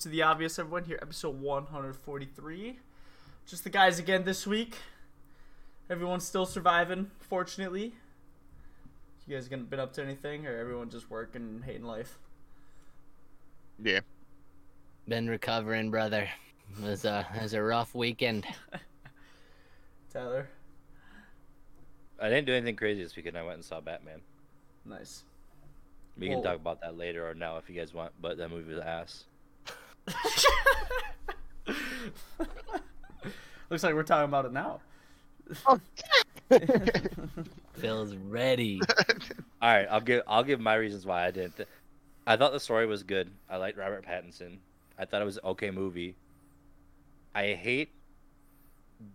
To the obvious, everyone. Here, episode 143. Just the guys again this week. Everyone's still surviving, fortunately. You guys gonna been up to anything, or everyone just working and hating life? Yeah. Been recovering, brother. It was a it was a rough weekend. Tyler, I didn't do anything crazy this weekend. I went and saw Batman. nice. We Well- can talk about that later or now if you guys want. But that movie was ass. Looks like we're talking about it now. Oh. Phil's ready. All right, I'll give I'll give my reasons why I didn't. Th- I thought the story was good. I liked Robert Pattinson. I thought it was an okay movie. I hate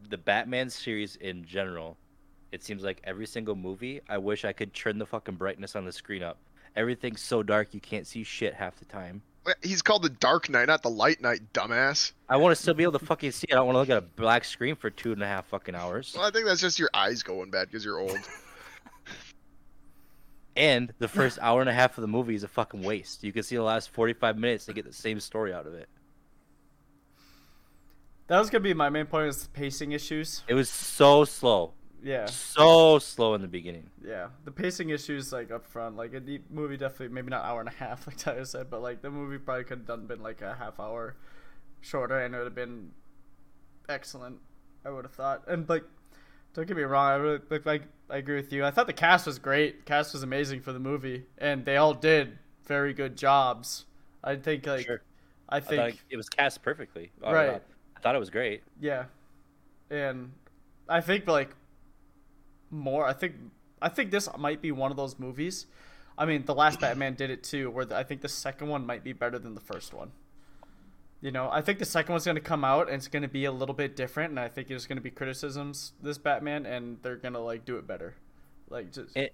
the Batman series in general. It seems like every single movie, I wish I could turn the fucking brightness on the screen up. Everything's so dark you can't see shit half the time. Wait, He's called the Dark Knight, not the Light Knight, dumbass. I want to still be able to fucking see. I don't want to look at a black screen for two and a half fucking hours. Well, I think that's just your eyes going bad because you're old. And the first hour and a half of the movie is a fucking waste. You can see the last 45 minutes to get the same story out of it. That was gonna be my main point: is the pacing issues. It was so slow. Yeah, So slow in the beginning. yeah. The pacing issues, like up front, like a movie, definitely maybe not hour and a half, like Tyler said, but like the movie probably could have done been like a half hour shorter, and it would have been excellent. I would have thought, and like, don't get me wrong, I really like, like I agree with you. I thought the cast was great. The cast was amazing for the movie, and they all did very good jobs. I think like, Sure. I I think thought it was cast perfectly. I Right. thought- I thought it was great. Yeah, and I think like more. I think I think this might be one of those movies. I mean, the last Batman did it too, where the, I think the second one might be better than the first one. You know, I think the second one's going to come out and it's going to be a little bit different, and I think there's going to be criticisms this Batman, and they're going to like do it better. Like just It-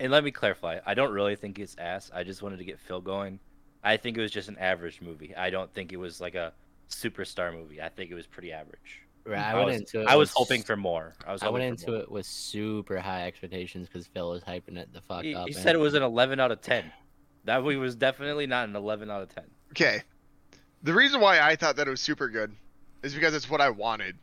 And let me clarify. I don't really think it's ass. I just wanted to get Phil going. I think it was just an average movie. I don't think it was like a superstar movie. I think it was pretty average. Right, I I went was, into it. I was with- hoping for more. I was. I Hoping went into more. it with super high expectations because Phil was hyping it the fuck He, up. he said it was an 11 out of 10. That movie was definitely not an 11 out of 10. Okay. The reason why I thought that it was super good is because it's what I wanted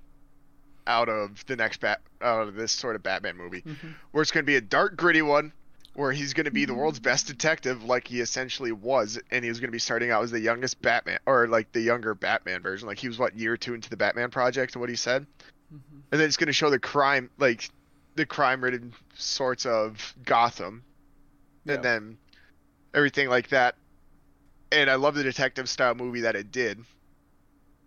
out of the next bat out of this sort of Batman movie, mm-hmm. where it's going to be a dark, gritty one, where he's going to be the world's best detective, like he essentially was, and he was going to be starting out as the youngest Batman, or like the younger Batman version. Like he was what year two into the Batman project, and what he said, and then it's going to show the crime, like the crime-ridden sorts of Gotham, Yeah. and then everything like that. And I love the detective style movie that it did.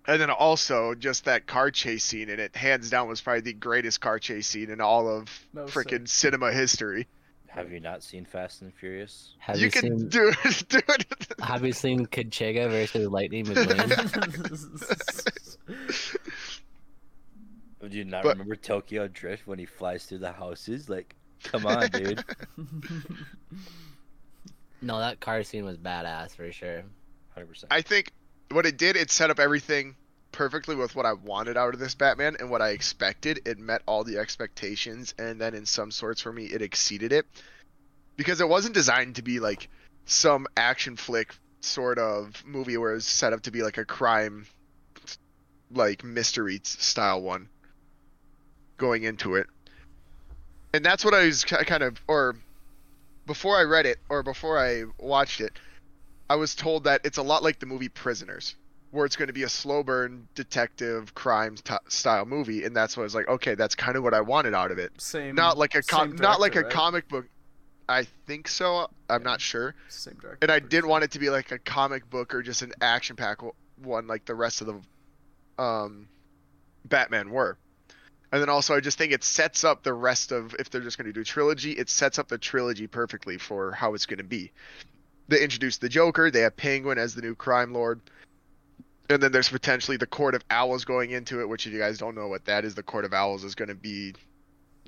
And then also just that car chase scene in it, hands down, was probably the greatest car chase scene in all of No, freaking cinema history. Have you not seen Fast and Furious? Have you you, can seen? do it, do it. Have you seen Kachega versus Lightning McQueen? Do you not But- remember Tokyo Drift when he flies through the houses? Like, come on, dude. no, that car scene was badass for sure. 100%. I think what it did, it set up everything perfectly with what I wanted out of this Batman and what I expected. It met all the expectations, and then in some sorts for me, it exceeded it because it wasn't designed to be like some action flick sort of movie where it's set up to be like a crime, like mystery style one going into it. And that's what I was kind of, or before I read it or before I watched it, I was told that it's a lot like the movie Prisoners, where it's going to be a slow burn detective crime t- style movie, and that's what I was like. Okay, that's kind of what I wanted out of it. same. Not like a com- same not like a right? comic book. I think so. I'm not sure. Same director. And I didn't want it to be like a comic book or just an action pack one like the rest of the um, Batman were. And then also, I just think it sets up the rest of if they're just going to do trilogy, it sets up the trilogy perfectly for how it's going to be. They introduce the Joker. They have Penguin as the new crime lord, and then there's potentially the Court of Owls going into it. Which, if you guys don't know what that is, the Court of Owls is going to be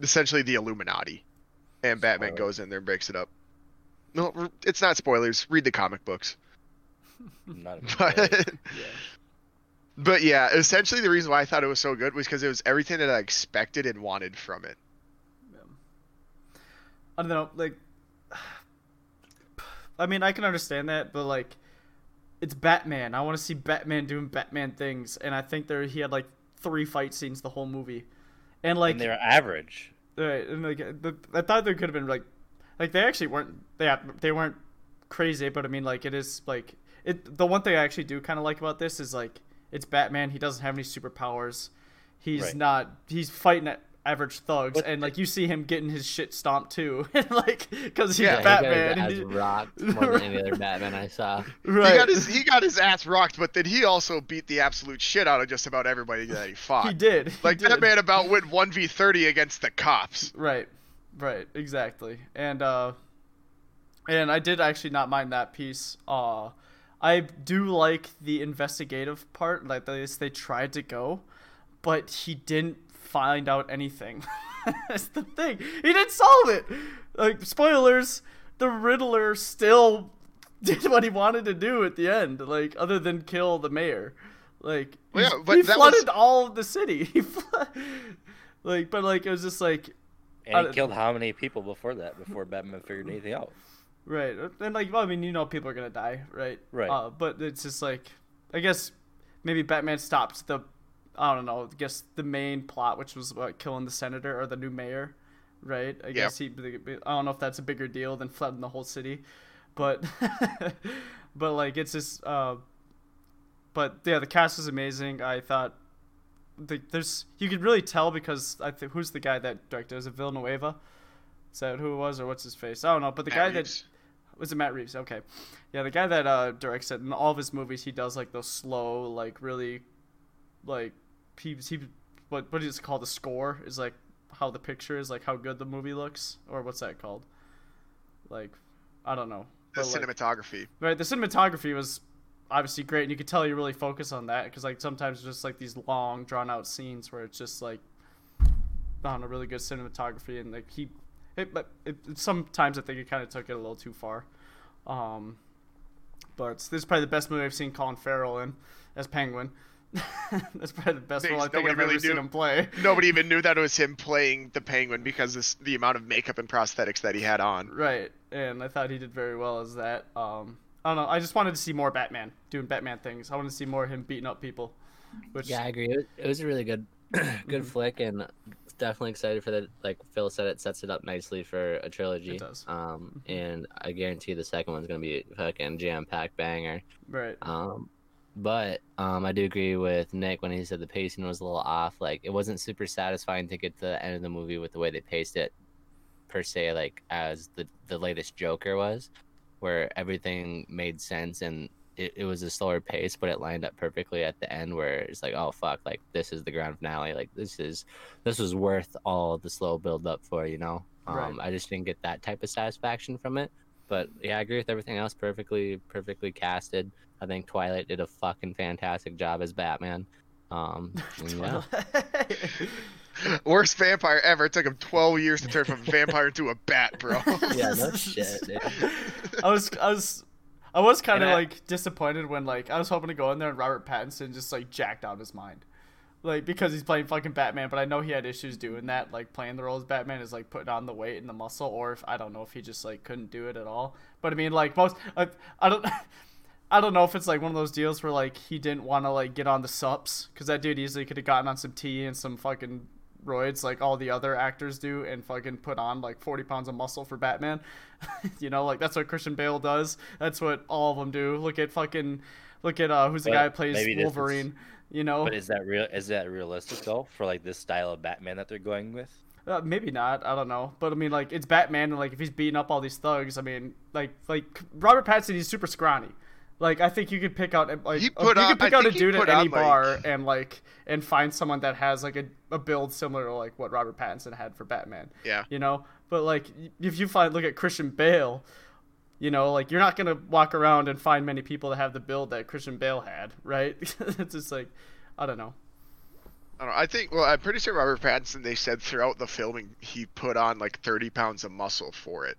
essentially the Illuminati, and Batman Spoiler. goes in there and breaks it up. No, it's not spoilers. Read the comic books. Not a But but yeah, essentially the reason why I thought it was so good was because it was everything that I expected and wanted from it. I don't know, like I mean, I can understand that, but like it's Batman. I want to see Batman doing Batman things, and I think there he had like three fight scenes the whole movie. And like and they're average. Right, and like the, I thought there could have been like, like they actually weren't they they weren't crazy, but I mean like it is like it. The one thing I actually do kind of like about this is like it's Batman. He doesn't have any superpowers. He's Right. not. He's fighting at average thugs, But- and like you see him getting his shit stomped too, and like because he's Yeah, he got his ass rocked more than any other Batman I saw. right. He got his he got his ass rocked, but then he also beat the absolute shit out of just about everybody that he fought. He did. he Like did. that man about went one v thirty against the cops. Right, right, exactly. And uh, and I did actually not mind that piece. Uh, I do like the investigative part, like they they tried to go, but he didn't find out anything. That's the thing. He didn't solve it. Like spoilers, the Riddler still did what he wanted to do at the end, like other than kill the mayor. Like Well, yeah, he- but he that was- flooded all of the city. He flood- like, but like it was just like And he killed how many people before that? Before Batman figured anything out? Right, and like, well, I mean, you know, people are gonna die, right? Right. Uh, but it's just like, I guess maybe Batman stopped the, I don't know, I guess the main plot, which was what, killing the senator or the new mayor, right? I guess he, I don't know if that's a bigger deal than flooding the whole city, but, but like, it's just, uh, but yeah, the cast was amazing. I thought. The, there's you could really tell because I think who's the guy that directed? Is it Villanueva? Is that who it was, or what's his face? I don't know. But the Matt guy Reeves. that was it Matt Reeves? Okay, yeah, the guy that uh, directs it in all of his movies, he does like those slow, like really, like he he what what is it called? The score is like how the picture is, like how good the movie looks, or what's that called? Like, I don't know. The But, like- cinematography. Right, the cinematography was obviously great, and you could tell you really focus on that because like sometimes it's just like these long, drawn out scenes where it's just like on a really good cinematography, and like he, it, but it, it- sometimes I think it kind of took it a little too far. Um, but this is probably the best movie I've seen Colin Farrell in as Penguin. That's probably the best Things role I think I've ever really seen him play. Nobody even knew that it was him playing the penguin because this, the amount of makeup and prosthetics that he had on. Right, and I thought he did very well as that. Um, I don't know. I just wanted to see more Batman doing Batman things. I wanted to see more of him beating up people. Which Yeah, I agree. It was, it was a really good, good flick, and definitely excited for the like Phil said. It sets it up nicely for a trilogy. It does. Um, and I guarantee the second one's gonna be a fucking jam packed banger. right. Um, but um, I do agree with Nick when he said the pacing was a little off. Like it wasn't super satisfying to get to the end of the movie with the way they paced it, per se. Like as the the latest Joker was, where everything made sense and it, it was a slower pace, but it lined up perfectly at the end where it's like, oh fuck, like this is the grand finale. Like this is this was worth all the slow build up for, you know. Um, Right. I just didn't get that type of satisfaction from it. But yeah, I agree with everything else. Perfectly, perfectly casted. I think Twilight did a fucking fantastic job as Batman. Um, yeah, Worst vampire ever. It took him 12 years to turn from a vampire to a bat, bro. yeah, no shit. Dude. I was I was I was kind of like disappointed when like I was hoping to go in there and Robert Pattinson just like jacked out his mind. Like because he's playing fucking Batman, but I know he had issues doing that. Like playing the role as Batman is like putting on the weight and the muscle, or if I don't know if he just like couldn't do it at all. But I mean, like most, I, I don't, I don't know if it's like one of those deals where like he didn't want to like get on the sups because that dude easily could have gotten on some tea and some fucking roids like all the other actors do and fucking put on like 40 pounds of muscle for Batman. you know, like that's what Christian Bale does. That's what all of them do. Look at fucking, look at uh, who's the But guy who plays this is- Wolverine. You know, But is that real? Is that realistic though for like this style of Batman that they're going with? Uh, maybe not. I don't know. But I mean, like, it's Batman, and like, if he's beating up all these thugs, I mean, like, like Robert Pattinson, he's super scrawny. Like I think you could pick out like He a- put you could pick I out a dude at any on, like- bar and like and find someone that has like a, a build similar to like what Robert Pattinson had for Batman. Yeah. You know, but like if you find look at Christian Bale, you know, like you're not gonna walk around and find many people that have the build that Christian Bale had, right? it's just like I don't know. I, don't know, I think. Well, I'm pretty sure Robert Pattinson. They said throughout the filming he put on like 30 pounds of muscle for it.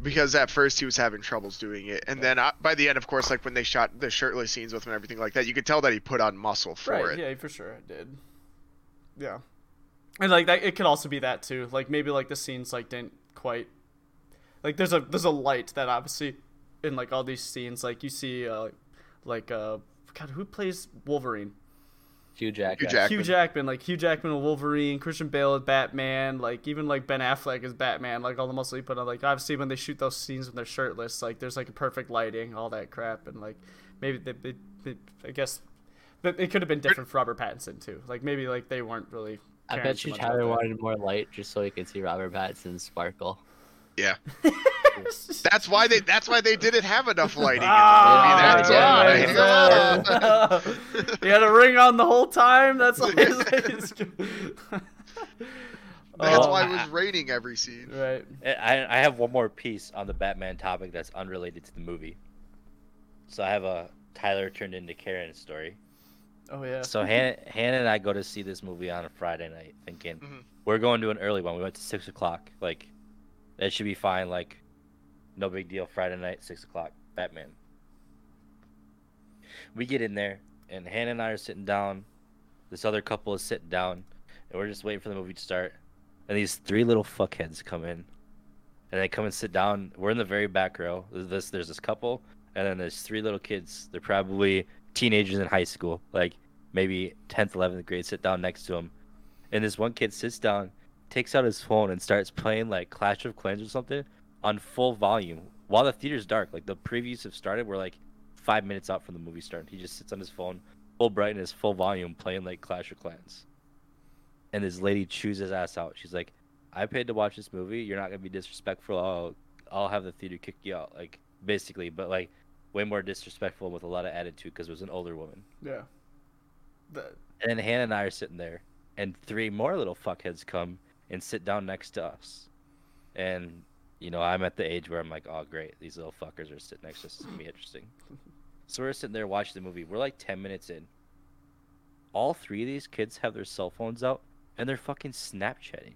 Because at first he was having troubles doing it, and then uh, by the end, of course, like when they shot the shirtless scenes with him and everything like that, you could tell that he put on muscle for right? it. Yeah, for sure it did. Yeah, and like that, it could also be that too. Like maybe like the scenes like didn't quite like there's a there's a light that obviously in like all these scenes like you see uh like uh God who plays Wolverine Hugh Jackman. Hugh Jackman. Hugh Jackman, like Hugh Jackman with Wolverine, Christian Bale as Batman, like even like Ben Affleck as Batman, like all the muscle he put on. Like obviously when they shoot those scenes when they're shirtless, like there's like a perfect lighting, all that crap, and like maybe they, they, they I guess, but it could have been different for Robert Pattinson too. Like maybe like they weren't really. I bet you much Tyler wanted more light just so he could see Robert Pattinson sparkle. Yeah. That's why they. That's why they didn't have enough lighting. Ah, in the. That's yeah, why. yeah. he had a ring on the whole time. That's why. He's like, That's Oh, why it was raining every scene. right. I, I have one more piece on the Batman topic that's unrelated to the movie. So I have a Tyler turned into Karen story. Oh yeah. So Hannah, Hannah and I go to see this movie on a Friday night, thinking Mhm. we're going to an early one. We went to six o'clock. Like that should be fine. Like no big deal. Friday night, six o'clock. Batman. We get in there, and Hannah and I are sitting down. This other couple is sitting down, and we're just waiting for the movie to start. And these three little fuckheads come in, and they come and sit down. We're in the very back row. There's this, there's this couple, and then there's three little kids. They're probably teenagers in high school, like maybe 10th, 11th grade, sit down next to them, And this one kid sits down, takes out his phone, and starts playing like Clash of Clans or something on full volume while the theater's dark. Like the previews have started, we're like five minutes out from the movie starting. He just sits on his phone, full brightness, full volume, playing like Clash of Clans. And this lady chews his ass out. She's like, I paid to watch this movie. You're not gonna be disrespectful. I'll, I'll have the theater kick you out. Like basically, but like way more disrespectful and with a lot of attitude because it was an older woman. Yeah. And then Hannah and I are sitting there, and three more little fuckheads come and sit down next to us. And, you know, I'm at the age where I'm like, oh, great, these little fuckers are sitting next to us. It's to be interesting. So we're sitting there watching the movie. We're like 10 minutes in. All three of these kids have their cell phones out, and they're fucking Snapchatting.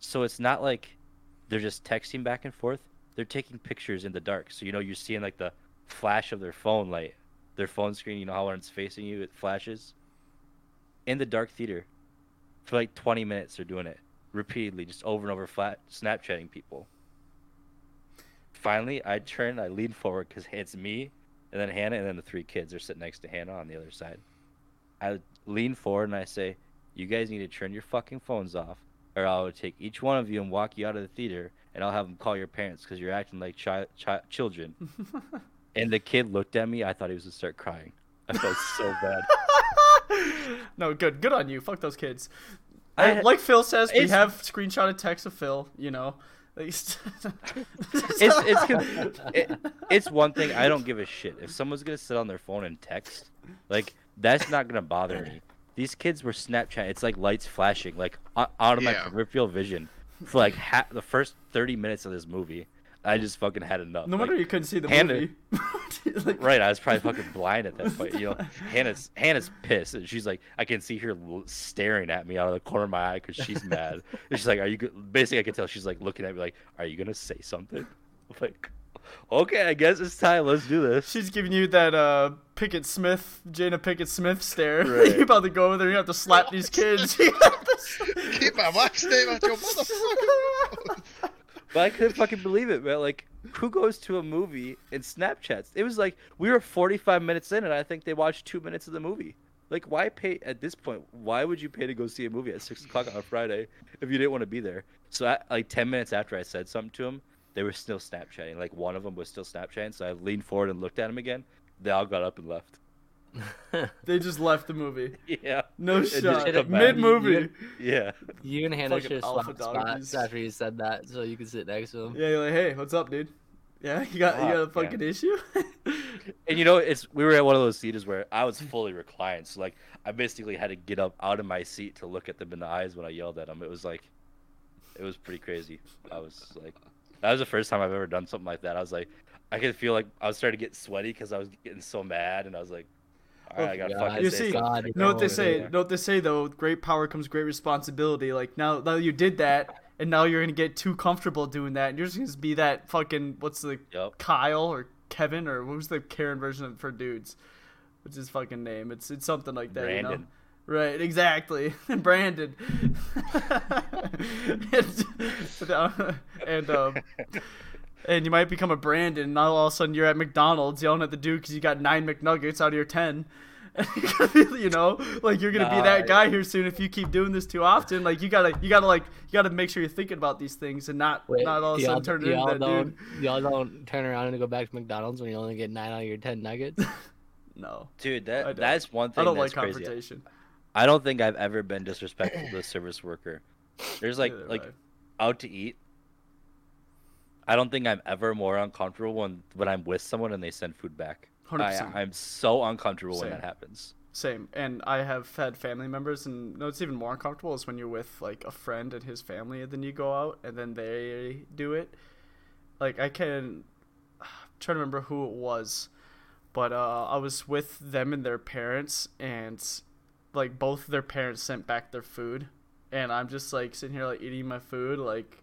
So it's not like they're just texting back and forth. They're taking pictures in the dark. So, you know, you're seeing like the flash of their phone light their phone screen, you know how when it's facing you, it flashes. In the dark theater, for like 20 minutes, they're doing it repeatedly, just over and over, flat Snapchatting people. Finally, I turn, I lean forward because it's me, and then Hannah, and then the three kids are sitting next to Hannah on the other side. I lean forward and I say, "You guys need to turn your fucking phones off, or I'll take each one of you and walk you out of the theater, and I'll have them call your parents because you're acting like chi- chi- children." And the kid looked at me. I thought he was gonna start crying. I felt so bad. no, good, good on you. Fuck those kids. I- I, like Phil says, we it's- have screenshotted text of Phil. You know, Like, It's it's it, it's one thing I don't give a shit if someone's gonna sit on their phone and text. Like that's not gonna bother me. These kids were Snapchat. It's like lights flashing like out of my peripheral vision for like ha- the first thirty minutes of this movie. I just fucking had enough. no Like, wonder you couldn't see the Hannah- movie. Like, Right, I was probably fucking blind at that point. You know, Hannah's Hannah's pissed, and she's like, I can see her staring at me out of the corner of my eye because she's mad. and she's like, "Are you?" Basically, I can tell she's like looking at me like, "Are you gonna say something?" I'm like, okay, I guess it's time. Let's do this. She's giving you that uh, Pinkett Smith, Jada Pinkett Smith stare. Right. you about to go over there. You have to slap these kids. Keep my wife's name out your motherfucker. But I couldn't fucking believe it, man. Like, who goes to a movie and Snapchats? It was like we were 45 minutes in, and I think they watched two minutes of the movie. Like, why pay at this point? Why would you pay to go see a movie at six o'clock on a Friday if you didn't want to be there? So, at, like 10 minutes after I said something to them, they were still Snapchatting. Like, one of them was still Snapchatting. So I leaned forward and looked at him again. They all got up and left. they just left the movie. Yeah. No And shot. Mid movie. Yeah. You and Hannah should have alpha spots after you said that, so you could sit next to him. Yeah, you're like, hey, what's up, dude? Yeah, you got you got a fucking man. issue. And you know, it's we were at one of those theaters where I was fully reclined, so like I basically had to get up out of my seat to look at them in the eyes when I yelled at them. It was like, it was pretty crazy. I was like, that was the first time I've ever done something like that. I was like, I could feel like I was starting to get sweaty because I was getting so mad, and I was like, all right, I gotta God, fucking you see. God, you know what they say. Know what they say though. Great power comes great responsibility. Like now, now you did that, and now you're gonna get too comfortable doing that, and you're just gonna be that fucking what's the Yep. Kyle or Kevin or what was the Karen version of for dudes? What's his fucking name? It's it's something like that. You know? Right, exactly. And Brandon. and and, um, and you might become a Brandon, and all of a sudden you're at McDonald's yelling at the dude because you got nine McNuggets out of your ten. you know, like you're gonna be that guy here soon if you keep doing this too often. Like you gotta, you gotta like, you gotta make sure you're thinking about these things and not, Wait, not all of a sudden turn into that dude. Y'all don't turn around and go back to McDonald's when you only get nine out of your ten nuggets. No, Dude, I that that's one thing I don't that's like crazy. confrontation. I don't think I've ever been disrespectful to a service worker. There's like Neither like I. out to eat. I don't think I'm ever more uncomfortable when when I'm with someone and they send food back. I, 100%. I'm so uncomfortable when that happens. Same, and I have had family members, and no, it's even more uncomfortable is when you're with like a friend and his family, and then you go out and then they do it. Like I can, I'm trying to remember who it was, but uh, I was with them and their parents, and like both their parents sent back their food, and I'm just like sitting here like eating my food like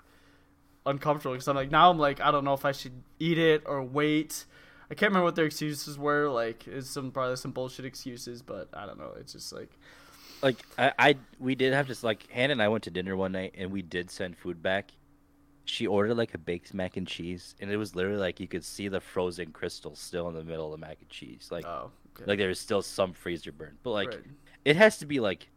uncomfortable because I'm like now I'm like I don't know if I should eat it or wait. I can't remember what their excuses were. Like, it's some probably some bullshit excuses, but I don't know. It's just like, Like I, I we did have to like Hannah and I went to dinner one night and we did send food back. She ordered like a baked mac and cheese and it was literally like you could see the frozen crystals still in the middle of the mac and cheese. Like oh, okay. like there was still some freezer burn. But like Right. it has to be like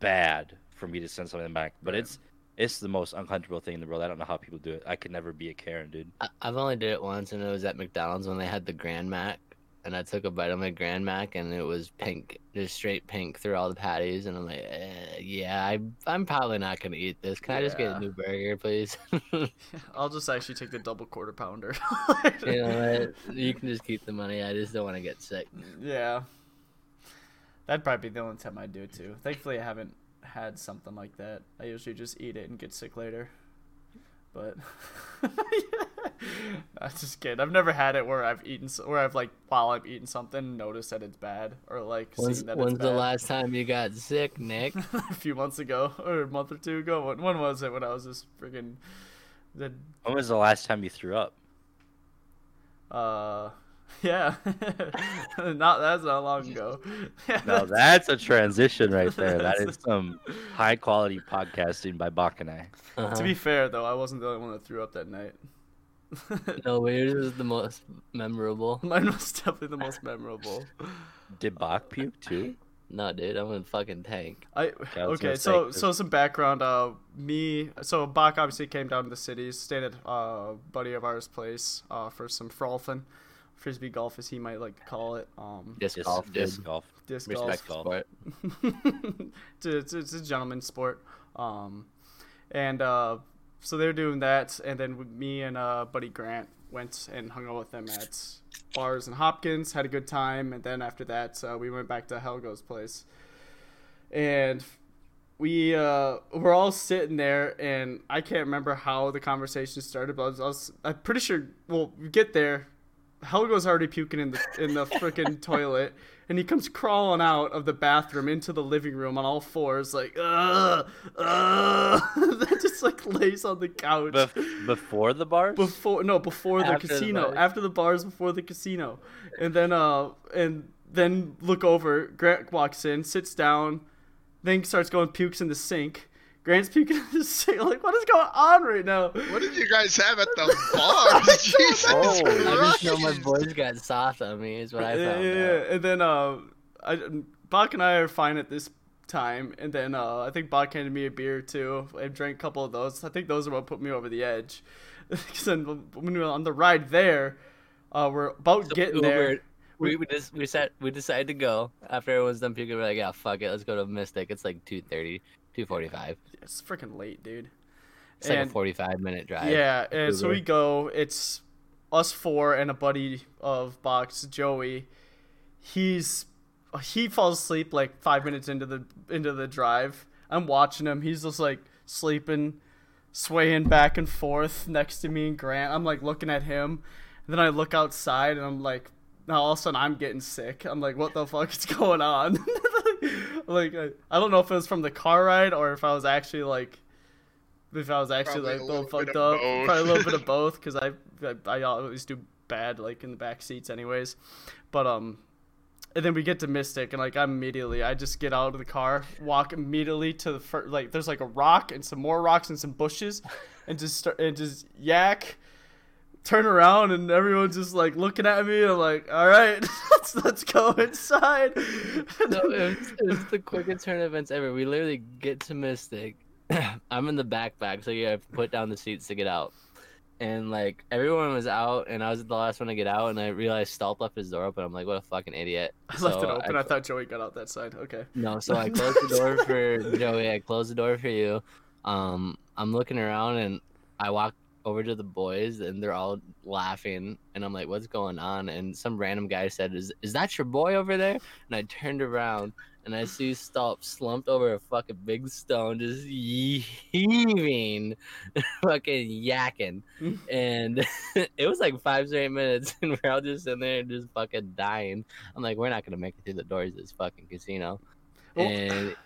bad for me to send something back. But Right. it's it's the most uncomfortable thing in the world. I don't know how people do it. I could never be a Karen, dude. I, I've only did it once, and it was at McDonald's when they had the Grand Mac, and I took a bite of my Grand Mac, and it was pink, just straight pink through all the patties, and I'm like, eh, yeah, I, I'm probably not gonna eat this. Can I just get Yeah. a new burger, please? I'll just actually take the double quarter pounder. you know what? You can just keep the money. I just don't want to get sick. yeah. That'd probably be the only time I'd do it too. Thankfully, I haven't had something like that. I usually just eat it and get sick later. But I just kidding. I've never had it where I've eaten s- where I've like while I'm eating something noticed that it's bad or like When's, seen that when's it's the last time you got sick, Nick? a few months ago or a month or two ago. When, when was it? When I was just freaking the When was the last time you threw up? uh yeah not that's not long ago. Yeah, No, that's- that's a transition right there. That is some high quality podcasting by Bach and I. Uh-huh. to be fair though, I wasn't the only one that threw up that night. no, but yours is the most memorable. Mine was definitely the most memorable. Did Bach puke too? No, dude, I'm in fucking tank. I I okay, so say, so some background. Uh, me, so Bach obviously came down to the city, stayed at uh, a buddy of ours' place uh, for some frolfing, frisbee golf as he might like to call it. Um, Disc Disc, golf, disc golf. disc Respect golf. golf. it's, a, it's, a- it's a gentleman's sport. Um, and uh, so they're doing that, and then me and uh, buddy Grant went and hung out with them at bars and Hopkins, had a good time, and then after that uh, we went back to Helgo's place, and we uh, were all sitting there, and I can't remember how the conversation started, but I was, I was I'm pretty sure. Well, we get there. Helgo's already puking in the in the freaking toilet, and he comes crawling out of the bathroom into the living room on all fours, like ugh, ugh. then just like lays on the couch Bef- before the bars? before no before the After casino bars. after the bars before the casino, and then uh and then look over. Grant walks in, sits down, then starts going pukes in the sink. Grant's puking in the sink. Like what is going on right now? What did you guys have at the bar? Jesus Oh, I just know my Christ. boys got soft on me. Is what I yeah, found yeah, out. yeah. And then uh, I, Bach and I are fine at this time. And then uh, I think Bach handed me a beer too. I drank a couple of those. I think those are what put me over the edge. Because then when we were on the ride there, uh, we're about getting there. We we just we sat we decided to go after everyone's done puking. We're like, yeah, fuck it, let's go to Mystic. It's like 2.30, 2.45. It's freaking late, dude. It's like a forty-five minute drive. Yeah, and so we go. It's us four and a buddy of Box, Joey. He's he falls asleep like five minutes into the into the drive. I'm watching him. He's just like sleeping, swaying back and forth next to me and Grant. I'm like looking at him. And then I look outside and I'm like, now all of a sudden I'm getting sick. I'm like, what the fuck is going on? like I, I don't know if it was from the car ride or if I was actually like if I was actually Probably like a little little fucked up. both. Probably a little bit of both because I, I I always do bad like in the back seats anyways. But um and then we get to Mystic, and like I'm immediately, I just get out of the car, walk immediately to the first, like there's like a rock and some more rocks and some bushes, and just start and just yak, turn around, and everyone's just like looking at me. I'm like, all right, let's let's go inside. no, it was, it the quickest turn events ever. We literally get to Mystic. I'm in the backpack, so you have to put down the seats to get out. And like everyone was out, and I was the last one to get out, and I realized Stalp left his door open. I'm like, what a fucking idiot. I left it open. I, thought Joey got out that side. Okay. No, so I closed the door for Joey. I closed the door for you. Um, I'm looking around and I walk over to the boys and they're all laughing and I'm like, "What's going on?" And some random guy said, "Is is that your boy over there?" And I turned around and I see Stalp slumped over a fucking big stone, just heaving, fucking yakking, and it was like five straight minutes, and we're all just sitting there just fucking dying. I'm like, we're not gonna make it through the doors of this fucking casino, Well- and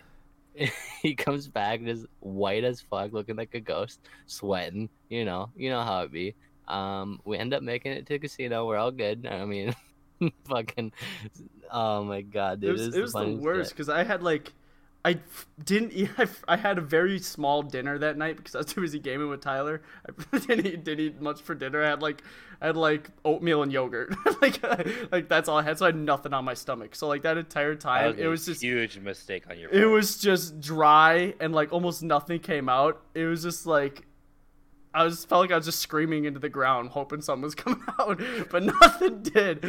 he comes back just white as fuck, looking like a ghost, sweating. You know, you know how it be. Um, we end up making it to the casino. We're all good. I mean, fucking, oh my god, dude, it was, it was the worst because I had like I didn't eat. I had a very small dinner that night because I was too busy gaming with Tyler. I didn't eat, didn't eat much for dinner. I had like I had like oatmeal and yogurt. like like that's all I had. So I had nothing on my stomach. So like that entire That time, was it was just huge mistake on your it was just dry and like almost nothing came out. It was just like I was felt like I was just screaming into the ground, hoping something was coming out, but nothing did.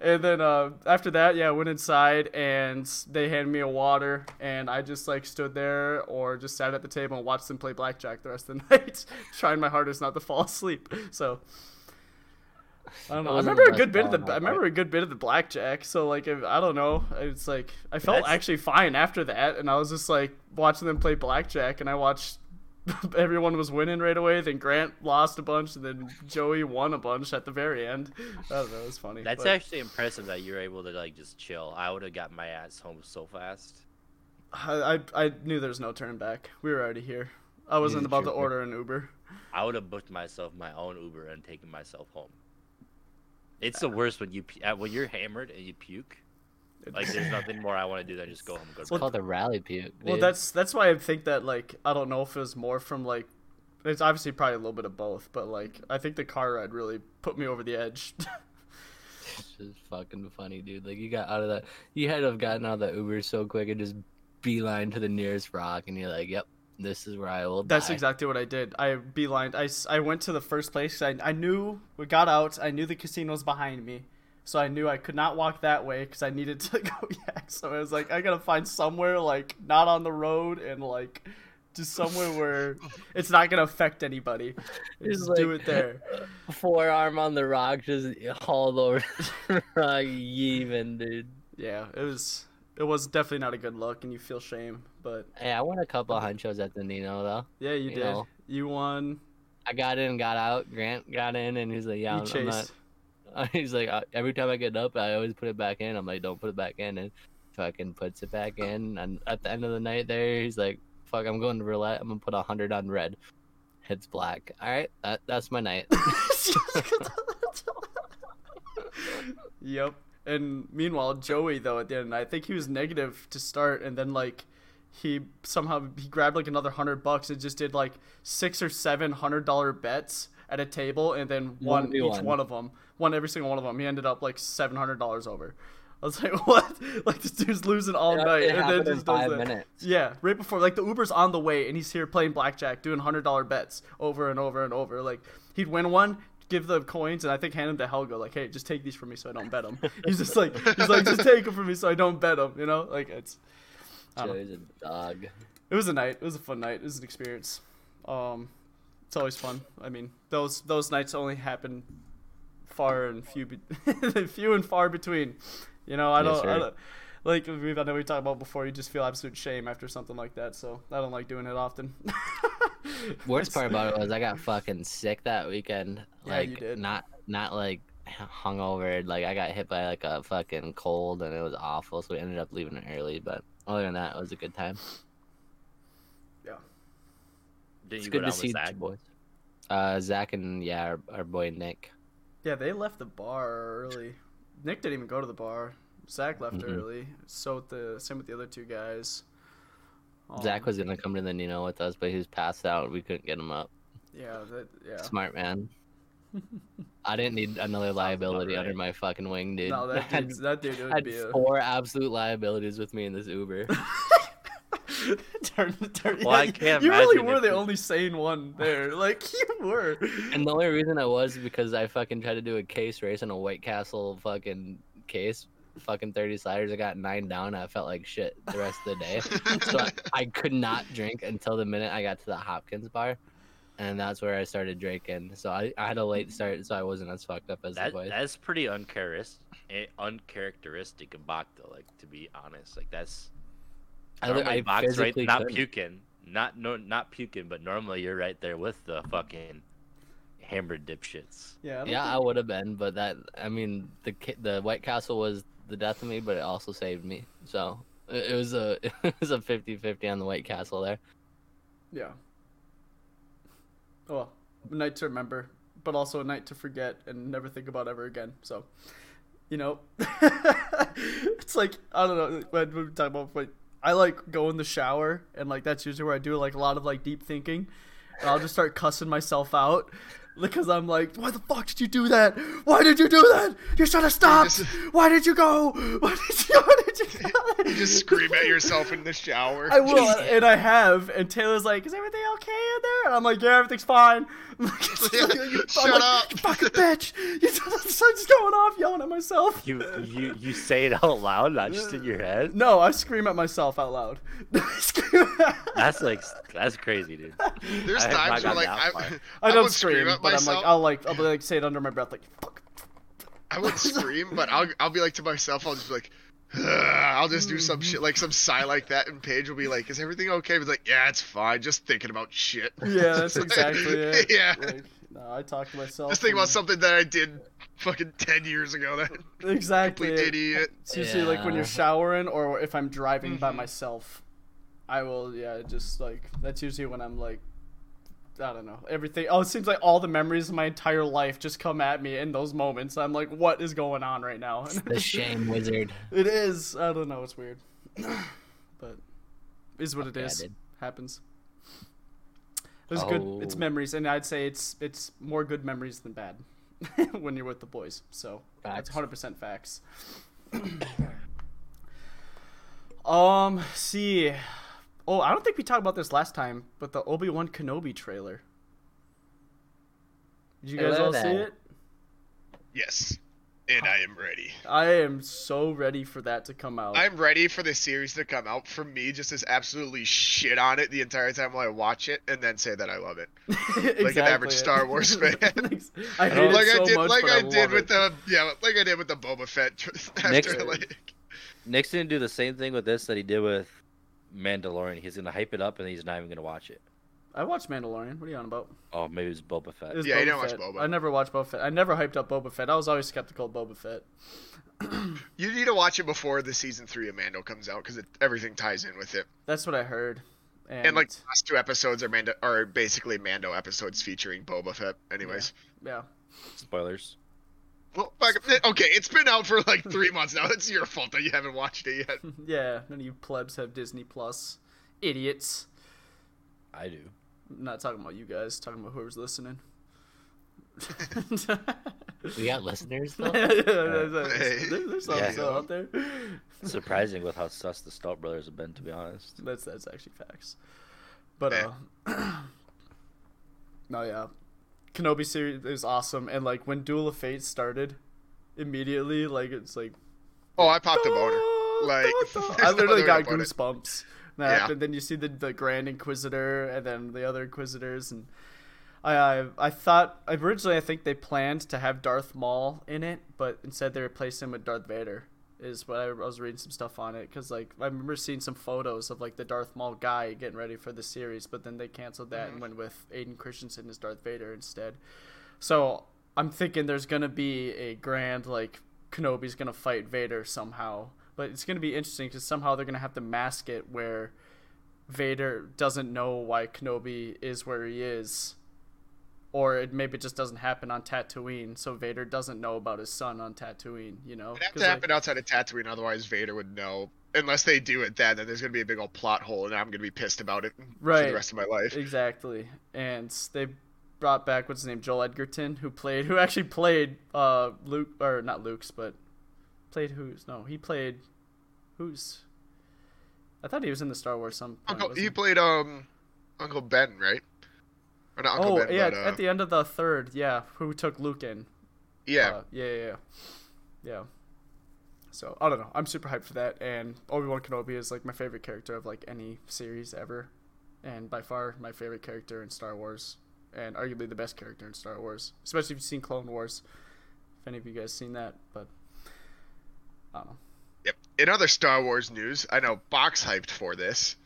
And then uh, after that, yeah, I went inside and they handed me a water, and I just like stood there or just sat at the table and watched them play blackjack the rest of the night, trying my hardest not to fall asleep. So. I don't know. I remember a good bit of the. I remember a good bit of the blackjack. So like, if, I don't know. It's like I felt That's- actually fine after that, and I was just like watching them play blackjack, and I watched everyone was winning right away. Then Grant lost a bunch, and then Joey won a bunch at the very end. I don't know. It was funny. That's but actually impressive that you're able to like just chill. I would have got my ass home so fast. I, I I knew there was no turn back. We were already here. I wasn't a about to order an Uber. I would have booked myself my own Uber and taken myself home. It's the worst when you when you're hammered and you puke. Like there's nothing more I want to do than just go home and go to It's bed. called a rally puke. Well, that's that's why I think that like I don't know if it was more from like it's obviously probably a little bit of both, but like I think the car ride really put me over the edge. It's just fucking funny, dude. Like you got out of that, you had to have gotten out of that Uber so quick and just beeline to the nearest rock, and you're like, "Yep, this is where I will That's die." exactly what I did. I beelined. I went to the first place. I, I knew we got out. I knew the casino's behind me, so I knew I could not walk that way because I needed to go yak. So I was like, I gotta find somewhere like not on the road and like just somewhere where it's not gonna affect anybody. Just do it there. Forearm on the rock, just hauled over the rock, even, dude. Yeah, it was. It was definitely not a good look, and you feel shame. But Hey, I won a couple hunchos at the Nino though. yeah, you, You did. know. You won. I got in, got out. Grant got in, and he's like, "Yeah, I'm, I'm not." He's like, "Uh, every time I get up, I always put it back in. I'm like, don't put it back in, and fucking puts it back in. And at the end of the night, there, he's like, "Fuck, I'm going to roulette. I'm gonna put a hundred on red." Hits black. All right, that that's my night. Yep. And meanwhile, Joey though at the end, I think he was negative to start, and then like he somehow he grabbed like another hundred bucks and just did like six or seven hundred dollar bets at a table, and then won each 1v1. one of them, won every single one of them. He ended up like seven hundred dollars over. I was like, what? Like this dude's losing all night, and then just does that. minutes. Yeah, right before like the Uber's on the way, and he's here playing blackjack, doing hundred dollar bets over and over and over. Like he'd win one, give the coins, and I think hand them to Helga. Like, hey, just take these from me so I don't bet them. he's just like, he's like, just take them from me so I don't bet them. You know, like it's. I don't know. Joey's a dog. It was a night. It was a fun night. It was an experience. Um, it's always fun. I mean, those those nights only happen far and few, be- few and far between. You know, I don't, I don't like we've I know we talked about before. You just feel absolute shame after something like that. So I don't like doing it often. Worst part about it was I got fucking sick that weekend. Yeah, Like you did. not not like hungover. Like I got hit by like a fucking cold and it was awful. So we ended up leaving it early. But other than that, it was a good time. Didn't It's you good go to see with Zach? boys. Uh, Zach and yeah, our, our boy Nick. Yeah, they left the bar early. Nick didn't even go to the bar. Zach left Mhm. early. So with the same with the other two guys. Zach Um, was gonna come to the Nino with us, but he was passed out. We couldn't get him up. Yeah, that, yeah. Smart man. I didn't need another liability under my fucking wing, dude. No, I that dude, that dude I would had be a. four absolute liabilities with me in this Uber. turn, turn, Well, I can't you really were the only sane one there. Like you were. And the only reason I was because I fucking tried to do a case race in a White Castle fucking case, fucking 30 sliders. I got nine down. I felt like shit the rest of the day. so I, I could not drink until the minute I got to the Hopkins bar. And that's where I started drinking. So I, I had a late start, so I wasn't as fucked up as That the boys. that's pretty eh, uncharacteristic, uncharacteristic of Bachta. Like to be honest, like that's I, normally I Bach's right, physically not couldn't. puking, not no, not puking, but normally you're right there with the fucking hammered dipshits. Yeah. I don't Yeah, I would have been, but that I mean the the White Castle was the death of me, but it also saved me. So it, it was a it was a 50-50 on the White Castle there. Yeah. Well, a night to remember, but also a night to forget and never think about ever again. So, you know, it's like I don't know when we were talking about. Like, I like go in the shower and like that's usually where I do like a lot of like deep thinking. And I'll just start cussing myself out because I'm like, why the fuck did you do that? Why did you do that? You should have stopped. Why did you go? Why did you? Why did you? You just scream at yourself in the shower. I will, and I have. And Taylor's like, "Is everything okay in there?" And I'm like, "Yeah, everything's fine." I'm like, I'm Shut like, up. "You fucking bitch! You the sun's going off, yelling at myself. You you you say it out loud, not just in your head. No, I scream at myself out loud. I scream at- That's like that's crazy, dude. There's I times where like I. I I don't would scream, at but I'm like I'll like, I'll be like, say it under my breath, like, "Fuck." I wouldn't scream, but I'll I'll be like to myself, I'll just be like, "Ugh," I'll just do some shit like some sigh like that, and Paige will be like, "Is everything okay?" But like, "Yeah, it's fine. Just thinking about shit." Yeah, that's exactly it. yeah, Like, no, I talk to myself. just think about something that I did fucking ten years ago. That Exactly. complete it. idiot. It's usually like when you're showering or if I'm driving Mm-hmm. by myself. I will, yeah, just like that's usually when I'm like, I don't know, everything. Oh, it seems like all the memories of my entire life just come at me in those moments. I'm like, what is going on right now? The shame wizard. it is. I don't know. It's weird, but is what it Yeah, Happens. It was good. It's Oh. memories, and I'd say it's it's more good memories than bad when you're with the boys. So that's 100 percent facts. um, see. Oh, I don't think we talked about this last time, but the Obi Wan Kenobi trailer. Did you guys love all see it? Yes, and I am ready. I am so ready for that to come out. I'm ready for the series to come out. For me, just as absolutely shit on it the entire time while I watch it, and then say that I love it. exactly an average Star Wars fan. I hate like it so I did, much, like but I, I, did love with it. the yeah, like I did with the Boba Fett. tr- After Next- like, Nick's gonna do the same thing with this that he did with Mandalorian. He's gonna hype it up and he's not even gonna watch it. I watched Mandalorian. What are you on about? Oh, maybe it's Boba Fett. It was Yeah, you Boba didn't watch Boba. I never watched Boba Fett. I never hyped up Boba Fett. I was always skeptical of Boba Fett. you need to watch it before the season three of Mando comes out because everything ties in with it. That's what I heard. And, And like the last two episodes are Mando are basically Mando episodes featuring Boba Fett. Anyways, yeah, Spoilers. Well, fuck, okay, it's been out for like three months now. It's your fault that you haven't watched it yet. yeah. None of you plebs have Disney Plus. Idiots. I do. I'm not talking about you guys. Talking about whoever's listening. We got listeners though. there's, there's some Yeah. still out there. Surprising with how sus the Stout brothers have been, to be honest. That's that's actually facts. But uh, no, yeah, Kenobi series is awesome, and like when Duel of Fate started, immediately like it's like Oh, I popped a boner. Like, I there's no literally got way to put it. goosebumps. That Yeah. happened. Then you see the the Grand Inquisitor and then the other Inquisitors, and I I, I thought originally I think they planned to have Darth Maul in it, but instead they replaced him with Darth Vader. Is what I, I was reading some stuff on it because like I remember seeing some photos of like the Darth Maul guy getting ready for the series, but then they canceled that and mm-hmm. went with Hayden Christensen as Darth Vader instead. So I'm thinking there's gonna be a grand like Kenobi's gonna fight Vader somehow, but it's gonna be interesting because somehow they're gonna have to mask it where Vader doesn't know why Kenobi is where he is, or it maybe just doesn't happen on Tatooine, so Vader doesn't know about his son on Tatooine. You know, It 'Cause, to like- happen outside of Tatooine, otherwise Vader would know. Unless they do it then, then there's gonna be a big old plot hole, and I'm gonna be pissed about it for the rest of my life. Exactly, and they brought back what's his name, Joel Edgerton, who played, who actually played uh Luke or not Luke's, but played who's no, he played who's. I thought he was in the Star Wars some. point, Uncle, wasn't he played um Uncle Ben, right? Or not Uncle Oh Ben, yeah, but, uh, at the end of the third, yeah, who took Luke in? yeah. Uh, yeah, yeah, yeah, yeah. So I don't know. I'm super hyped for that, and Obi Wan Kenobi is like my favorite character of like any series ever, and by far my favorite character in Star Wars, and arguably the best character in Star Wars, especially if you've seen Clone Wars. If any of you guys seen that, but I don't know. Yep. In other Star Wars news, I know Box hyped for this.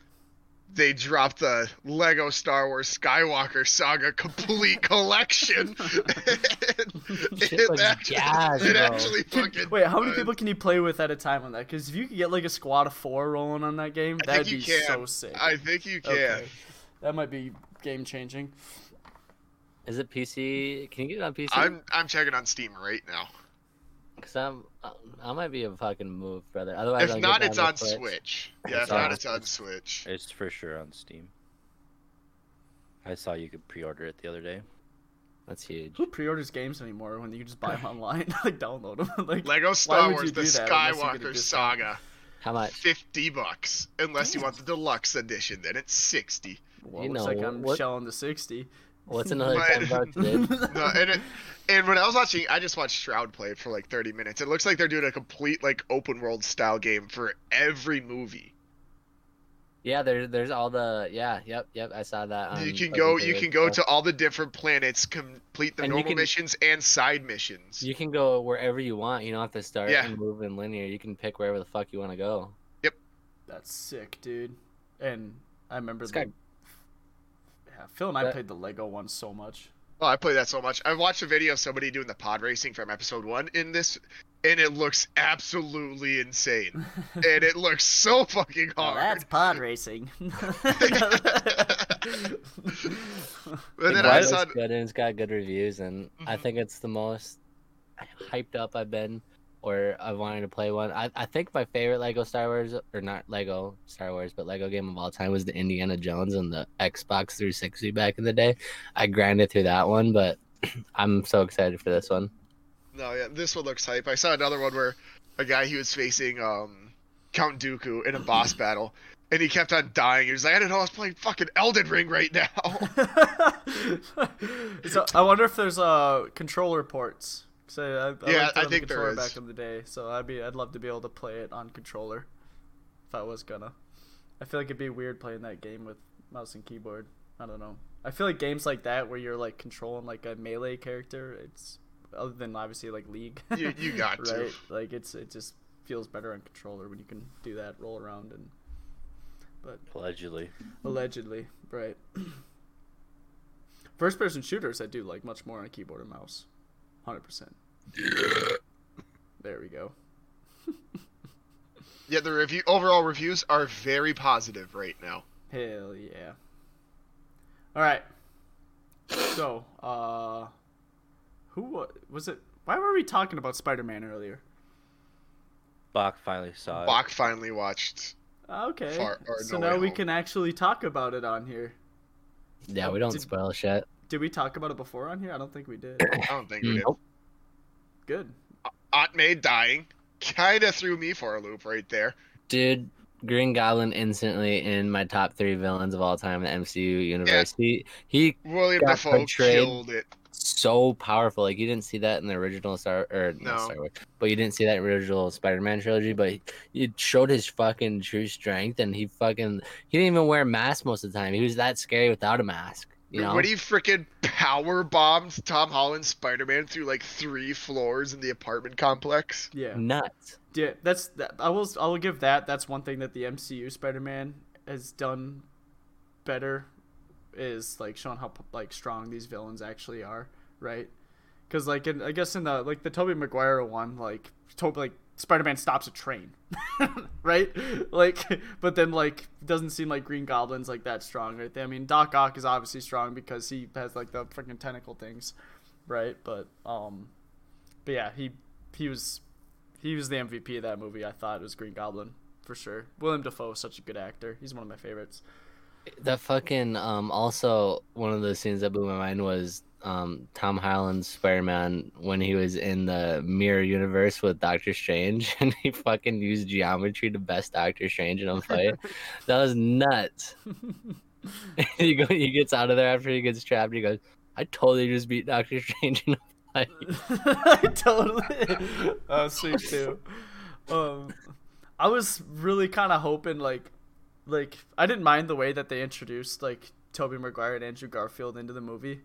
They dropped the Lego Star Wars Skywalker Saga complete collection. it, Shit was actually, gas, it actually fucking. Wait, how many was. people can you play with at a time on that? Because if you could get like a squad of four rolling on that game, I that'd be can. so sick. I think you can. Okay. That might be game changing. Is it PC? Can you get it on PC? I'm I'm checking on Steam right now. Cause I'm, I might be a fucking move, brother. Otherwise, If I'll not, it's on Switch. Switch. Yeah, if It's not, it's on Switch. It's for sure on Steam. I saw you could pre-order it the other day. That's huge. Who pre-orders games anymore when you just buy them online, like download them? like Lego why Star Wars: The do that unless you get a Skywalker? Saga, How much? fifty bucks. Unless you want the deluxe edition, then it's sixty. Well, You looks know, like I'm what- shelling the sixty. What's another But- ten bucks, dude? No, and it, and when I was watching, I just watched Shroud play it for like thirty minutes. It looks like they're doing a complete like open world style game for every movie. Yeah, there, there's all the yeah, yep, yep. I saw that. you can go, you can go to all the different planets, complete the And normal can- missions and side missions. You can go wherever you want. You don't have to start Yeah. and move in linear. You can pick wherever the fuck you want to go. Yep. That's sick, dude. And I remember It's the, got- yeah, Phil and I that- played the Lego one so much. Oh, I played that so much. I watched a video of somebody doing the pod racing from episode one in this, and it looks absolutely insane. and it looks so fucking hard. That's pod racing. And then It I saw... good and it's got good reviews, and I Mhm. think it's the most hyped up I've been, or I wanted to play one. I, I think my favorite Lego Star Wars, or not Lego Star Wars, but Lego game of all time was the Indiana Jones on the Xbox 360 back in the day. I grinded through that one, but I'm so excited for this one. no, yeah, this one looks hype. I saw another one where a guy he was facing um Count Dooku in a boss battle, and he kept on dying. He was like, I didn't know I was playing fucking Elden Ring right now. so I wonder if there's uh controller ports. So I, I Yeah, I on the think controller back in the day. So I'd be I'd love to be able to play it on controller. If I was gonna, I feel like it'd be weird playing that game with mouse and keyboard. I don't know. I feel like games like that where you're like controlling like a melee character, it's other than obviously like League. You- you got to. right? Like it's it just feels better on controller when you can do that, roll around and. But Allegedly. Allegedly, right. First person shooters I do like much more on a keyboard and mouse. 100%. There we go. yeah, the review overall reviews are very positive right now. Hell yeah. All right. So, uh who was it? Why were we talking about Spider-Man earlier? Bach finally saw it. Bach finally watched. Okay. Far- so No now we Home. can actually talk about it on here. Yeah, we don't Did- spoil shit. Did we talk about it before on here? I don't think we did. I don't think we did. Good. Aunt May dying kind of threw me for a loop right there. Dude, Green Goblin instantly in my top three villains of all time in the MCU universe. Yeah. He he William Got Dafoe killed it. so powerful. Like you didn't see that in the original Star or No. Star Wars, but you didn't see that in the original Spider-Man trilogy. But it showed his fucking true strength, and he fucking he didn't even wear a mask most of the time. He was that scary without a mask. You know, When he freaking power bombed Tom Holland Spider Man through like three floors in the apartment complex. Yeah. nuts. Yeah, that's that, I will I will give that. That's one thing that the MCU Spider-Man has done better is like showing how like strong these villains actually are, right? Because like in I guess in the like the Tobey Maguire one, like Tobey like Spider-Man stops a train, right? Like, but then like doesn't seem like Green Goblin's like that strong, right? I mean, Doc Ock is obviously strong because he has like the freaking tentacle things, right? But um, but yeah, he he was he was the MVP of that movie. I thought it was Green Goblin for sure. William Dafoe is such a good actor. He's one of my favorites. The fucking um also one of the scenes that blew my mind was um Tom Holland's Spider-Man when he was in the mirror universe with Doctor Strange and he fucking used geometry to best Doctor Strange in a fight. that was nuts. he go he gets out of there after he gets trapped. He goes, I totally just beat Doctor Strange in a fight. I totally. Was sweet too. Um, I was really kind of hoping like, like I didn't mind the way that they introduced like Tobey Maguire and Andrew Garfield into the movie,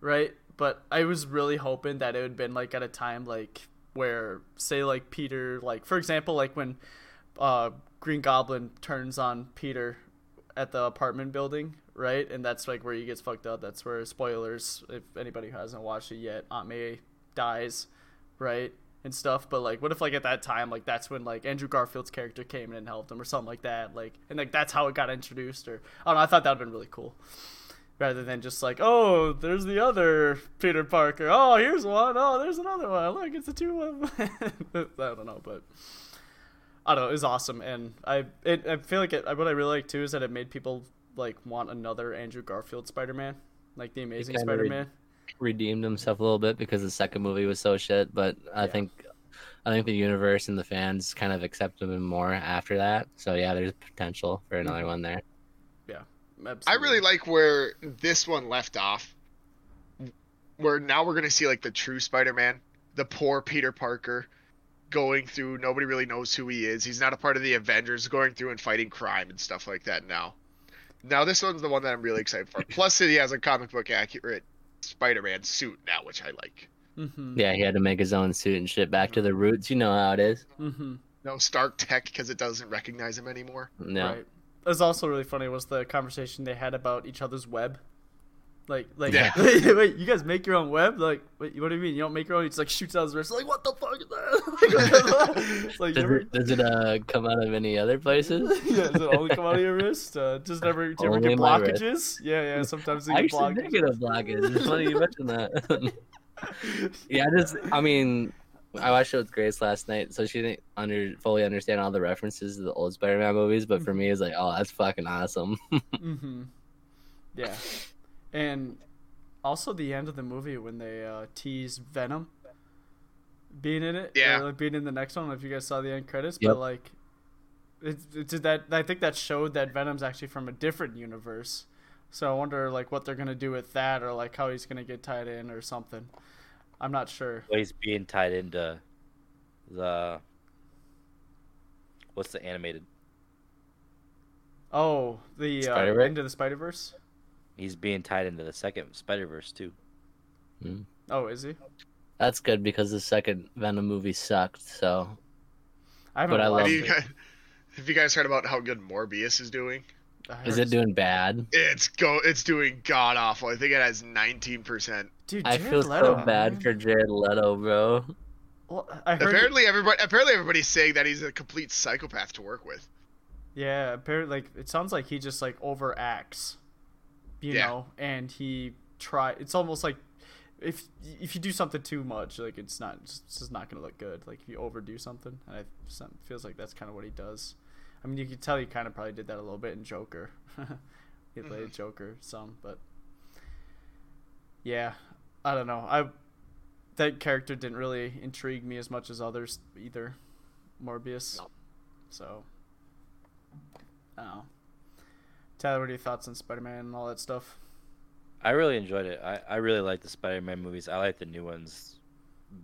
right? But I was really hoping that it would been like at a time like where say like Peter like for example like when uh Green Goblin turns on Peter at the apartment building, right? And that's like where he gets fucked up. That's where spoilers, if anybody hasn't watched it yet, Aunt May dies, right? And stuff. But like, what if like at that time, like that's when like Andrew Garfield's character came in and helped him or something like that, like, and like that's how it got introduced. Or I don't know. I thought that'd been really cool. Rather than just like, oh, there's the other Peter Parker. Oh, here's one. Oh, there's another one. Look, it's a two one. I don't know, but I don't know. It was awesome, and I it, I feel like it, what I really like too is that it made people like want another Andrew Garfield Spider Man, like the Amazing Spider re- Man. Redeemed himself a little bit because the second movie was so shit. But I Yeah. think I think the universe and the fans kind of accepted him more after that. So yeah, there's potential for another Mhm. one there. Yeah, I really like where this one left off. Where now we're gonna see like the true Spider-Man, the poor Peter Parker, going through. Nobody really knows who he is. He's not a part of the Avengers, going through and fighting crime and stuff like that. Now, now this one's the one that I'm really excited for. Plus, he has a comic book accurate Spider-Man suit now, which I like. Mm-hmm. Yeah, he had to make his own suit and shit. Back to the roots, you know how it is. Mm-hmm. No Stark Tech because it doesn't recognize him anymore. No. Right. It was also really funny was the conversation they had about each other's web. Like, like, Yeah. wait, wait, you guys make your own web? Like, wait, what do you mean? You don't make your own? It's like shoots out his wrist. Like, what the fuck is that? it's like, Does never, it, does it uh, come out of any other places? yeah, does it only come out of your wrist? Uh, just never, do you ever Only get my wrist. blockages? Yeah, yeah. Sometimes they I get actually did get a blockage. It's funny you mentioned that. yeah, I just I mean, I watched it with Grace last night, so she didn't under fully understand all the references to the old Spider-Man movies. But for me, it's like, oh, that's fucking awesome. Mm-hmm. Yeah, and also the end of the movie when they uh, tease Venom being in it. Yeah. like, being in the next one. I don't know if you guys saw the end credits, Yep. but like, it, it did that. I think that showed that Venom's actually from a different universe. So I wonder like what they're gonna do with that, or like how he's gonna get tied in, or something. I'm not sure. Well, he's being tied into the what's the animated? Oh, the uh, Spider-Verse? into the Spider Verse. He's being tied into the second Spider Verse too. Hmm. Oh, is he? that's good because the second Venom movie sucked. So I haven't But I love Have you, it. guys, have you guys heard about how good Morbius is doing? Is it doing bad? It's go. It's doing god awful. I think it has 19%. Dude, I feel Leto, so bad man. for Jared Leto, bro. Well, I heard. Apparently, everybody. Apparently, everybody's saying that he's a complete psychopath to work with. Yeah, apparently, like it sounds like he just like overacts, you Yeah. know, and he try. It's almost like if if you do something too much, like it's not it's just not gonna look good. Like if you overdo something, and it feels like that's kind of what he does. I mean, you can tell he kind of probably did that a little bit in Joker. he mm-hmm. played Joker some, but yeah, I don't know. I that character didn't really intrigue me as much as others either. Morbius. So I don't know. Tyler, what are your thoughts on Spider Man and all that stuff? I really enjoyed it. I, I really like the Spider Man movies. I like the new ones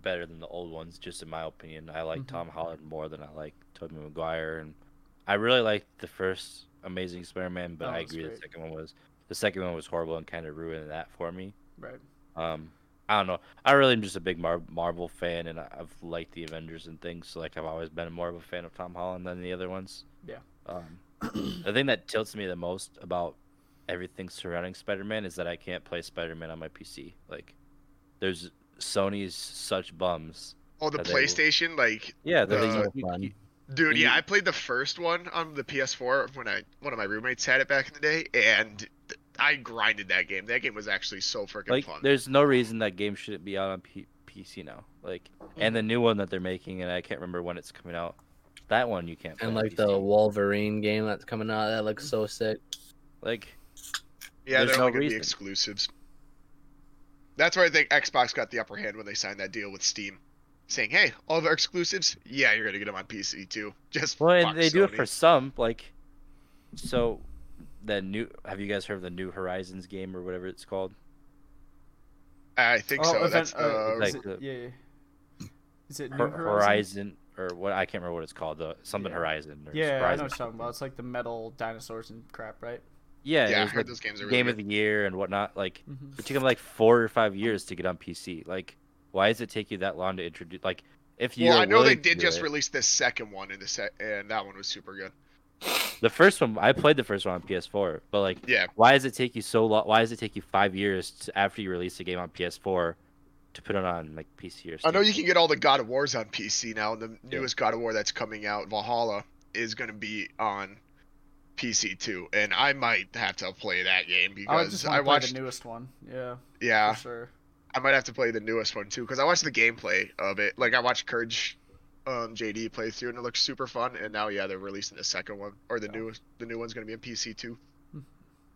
better than the old ones, just in my opinion. I like Mhm. Tom Holland more than I like Tobey Maguire and I really liked the first Amazing Spider Man, but Oh, I agree the second one was the second one was horrible and kind of ruined that for me. Right. Um, I don't know. I really am just a big Mar- Marvel fan, and I- I've liked the Avengers and things. So like, I've always been more of a fan of Tom Holland than the other ones. Yeah. Um, the thing that tilts me the most about everything surrounding Spider-Man is that I can't play Spider-Man on my PC. Like, there's Sony's such bums. Oh, the that they will- PlayStation, like Yeah, they're fun. Dude, yeah, I played the first one on the PS4 when I one of my roommates had it back in the day, and I grinded that game. That game was actually so freaking like fun. there's no reason that game shouldn't be out on P- PC now. Like, and mm. the new one that they're making, and I can't remember when it's coming out. That one you can't. Play And like the PC. Wolverine game that's coming out, that looks so sick. like yeah, there's they're no only gonna be exclusives. That's where I think Xbox got the upper hand when they signed that deal with Steam, saying, "Hey, all of our exclusives, yeah, you're gonna get them on PC too." Just Well, and they do it for some. Like, so the new. Have you guys heard of the new Horizons game or whatever it's called? I think so. event- That's uh, the like it- the- yeah, yeah. Is it New Horizon? Horizon or what? I can't remember what it's called. The something Yeah. Horizon. Or Yeah, I know what you're talking about. It's like the metal dinosaurs and crap, right? Yeah, Yeah, I heard like those games are really game good. of the year and whatnot. Like, Mhm. it took them like four or five years to get on PC. Like, why does it take you that long to introduce? Like, if you Well, I know they did just release the second one in the set, and that one was super good. the first one. I played the first one on PS4, but like, Yeah, why does it take you so long? Why does it take you five years to, after you release a game on PS4 to put it on like PC or? Something. I know you can get all the God of Wars on PC now, and the newest God of War that's coming out, Valhalla, is going to be on PC too. And I might have to play that game I because just I, want play watched. the newest one. Yeah, yeah, for sure. I might have to play the newest one too because I watched the gameplay of it. Like I watched Courage, um, JD play through, and it looks super fun. And now, yeah, they're releasing the second one, or the Yeah. newest. The new one's going to be on PC too.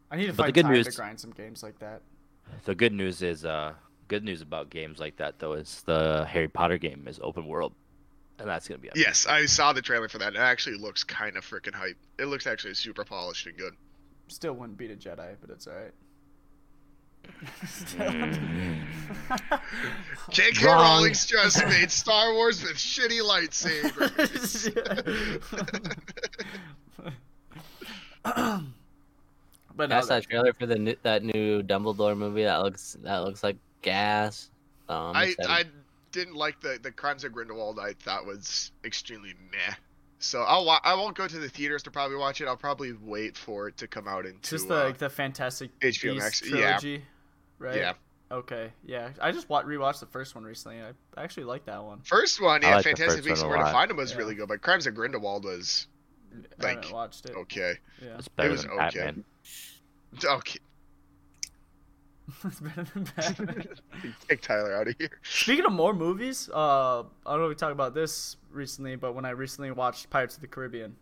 I need to But the find good time to grind some games like that. The good news is, uh, good news about games like that though is the Harry Potter game is open world, and that's gonna be on Yes, I saw the trailer for that. It actually looks kind of freaking hype. It looks actually super polished and good. Still wouldn't beat a Jedi, but it's alright. Mm. J.K. Wrong. Rowling's just made Star Wars with shitty lightsabers. but no, That's that, that trailer for the new, that new Dumbledore movie. That looks that looks like gas. Um, I. I didn't like the the Crimes of Grindelwald. I thought was extremely meh. So I'll wa- I won't go to the theaters to probably watch it. I'll probably wait for it to come out into just the uh, like the Fantastic HBO Beasts Max, yeah. right? yeah. Okay, yeah. I just wa- rewatched the first one recently. I I actually like that one. First one, yeah, like Fantastic first Beasts and Where to. Find Them was Yeah. really good, but Crimes of Grindelwald was I like watched it. okay. Yeah, It's better was than okay. Batman. Okay, it's better than Batman. take Tyler out of here. Speaking of more movies, uh, I don't know if we talked about this recently, but when I recently watched Pirates of the Caribbean,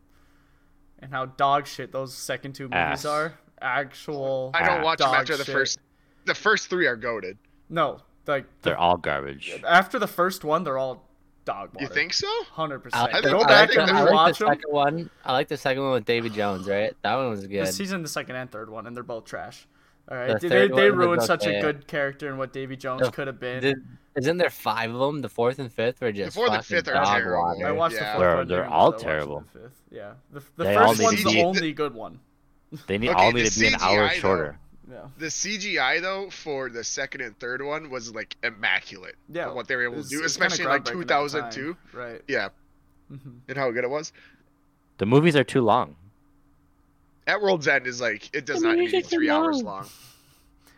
and how dog shit those second two movies Ass. are, actual. I don't watch them dog after the shit. first. The first three are goaded. No, like They're all garbage. after the first one, they're all dog water. You think so? Hundred percent. Go I back think and the- I like the them. second one. I like the second one with David Jones, right? That one was good. This season, the second and third one, and they're both trash. All right, The they they, third they one was ruined such a good character and what Davy Jones The- could have been. Did, isn't there five of them? The fourth and fifth were just fourth and fifth are terrible. water. I watched Yeah. the fourth They're- one. they're all terrible. The fifth. Yeah, the, the They first one's the be- only good one. They need Okay, all the need to be an hour CGI though. shorter. Yeah. The CGI though for the second and third one was like immaculate. Yeah, what they were able to do, it's kinda especially in like groundbreaking at the time. 2002. Right. Yeah, Mhm. and how good it was. The movies are too long. At World's End is like it does The not need to music's be three hours long. long.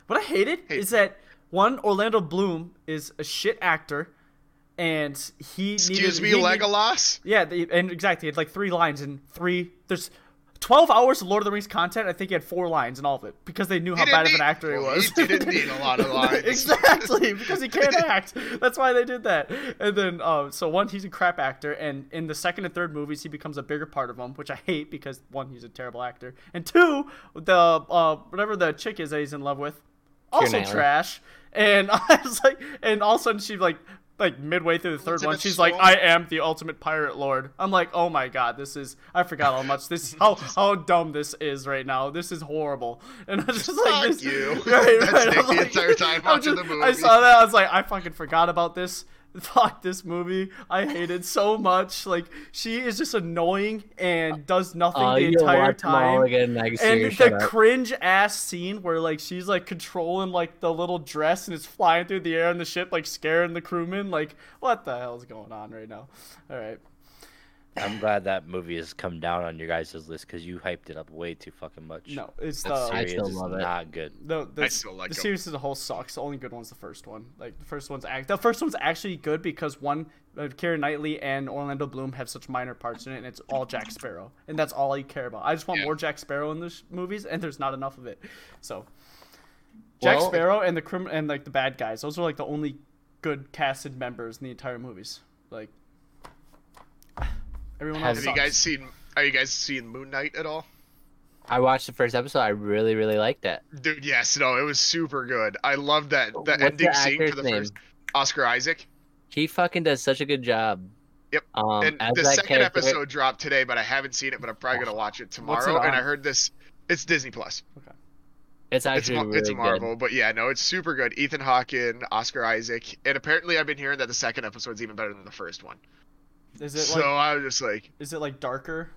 What I hated Hey. is that one Orlando Bloom is a shit actor, and he Excuse needed, me, he need- Legolas. Yeah, they, and exactly, it's like three lines and three. There's twelve hours of Lord of the Rings content. I think he had four lines in all of it because they knew how didn't bad of an actor he was. he didn't need a lot of lines. exactly, because he can't act. That's why they did that. And then, um, so one, he's a crap actor, and in the second and third movies, he becomes a bigger part of them, which I hate because one, he's a terrible actor, and two, the uh, whatever the chick is that he's in love with, also trash. And I was like, and all of a sudden she like. Like midway through the third one, she's like, "I am the ultimate pirate lord." I'm like, "Oh my god, this is." I forgot how much this, how how dumb this is right now. This is horrible, and I was just like, Fuck this, you. Right, That's right. Nick I'm the entire time I'm watching just- the movie. I saw that. I was like, I fucking forgot about this. Fuck this movie. I hate it so much. Like she is just annoying and does nothing Oh, the entire watch them all time. and year. the up. cringe ass scene where like she's like controlling like the little dress and it's flying through the air on the ship like scaring the crewmen like what the hell is going on right now all right I'm glad that movie has come down on your guys' list because you hyped it up way too fucking much. no it's the I series still is it. not good. the, the, I still like the 'em. series as a whole sucks. The only good one's the first one. Like the first one's act. The first one's actually good because one, uh, Keira Knightley and Orlando Bloom have such minor parts in it, and it's all Jack Sparrow, and that's all I care about. I just want Yeah. more Jack Sparrow in the sh- movies, and there's not enough of it. So, Jack Well- Sparrow and the crim and like the bad guys. Those are like the only good casted members in the entire movies. Like everyone else. Have you guys seen? Are you guys seeing Moon Knight at all? I watched the first episode. I really, really liked it. Dude, yes, no, it was super good. I love that the What's ending the scene for actor's the name? first Oscar Isaac. He fucking does such a good job. Yep. Um, and the second character- episode dropped today, but I haven't seen it. But I'm probably gonna watch it What's it tomorrow. And? I heard this. It's Disney Plus. It's It's, actually Mar- really it's good. Marvel, but yeah, no, it's super good. Ethan Hawke, Oscar Isaac, and apparently I've been hearing that the second episode's even better than the first one. Is it So like I was just like, is it like darker,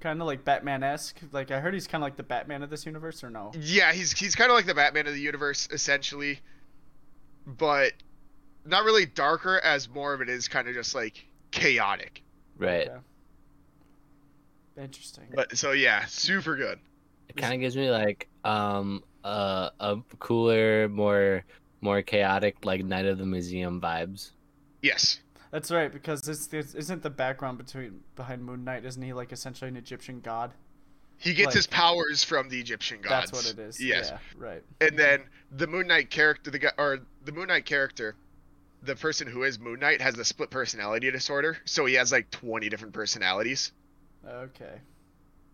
kind of like Batman esque? Like I heard he's kind of like the Batman of this universe, or no? yeah, he's he's kind of like the Batman of the universe essentially, but not really darker as more of it is kind of just like chaotic. Right. Okay. Interesting. But so yeah, super good. It kind of gives me like um uh, a cooler, more more chaotic like Night of the Museum vibes. Yes. That's right, because it's, it's isn't the background between behind Moon Knight, isn't he like essentially an Egyptian god? He gets Like- his powers from the Egyptian gods. That's what it is. Yes. Yeah, right. And then the Moon Knight character, the guy, or the Moon Knight character, the person who is Moon Knight has a split personality disorder, so he has like 20 different personalities. Okay.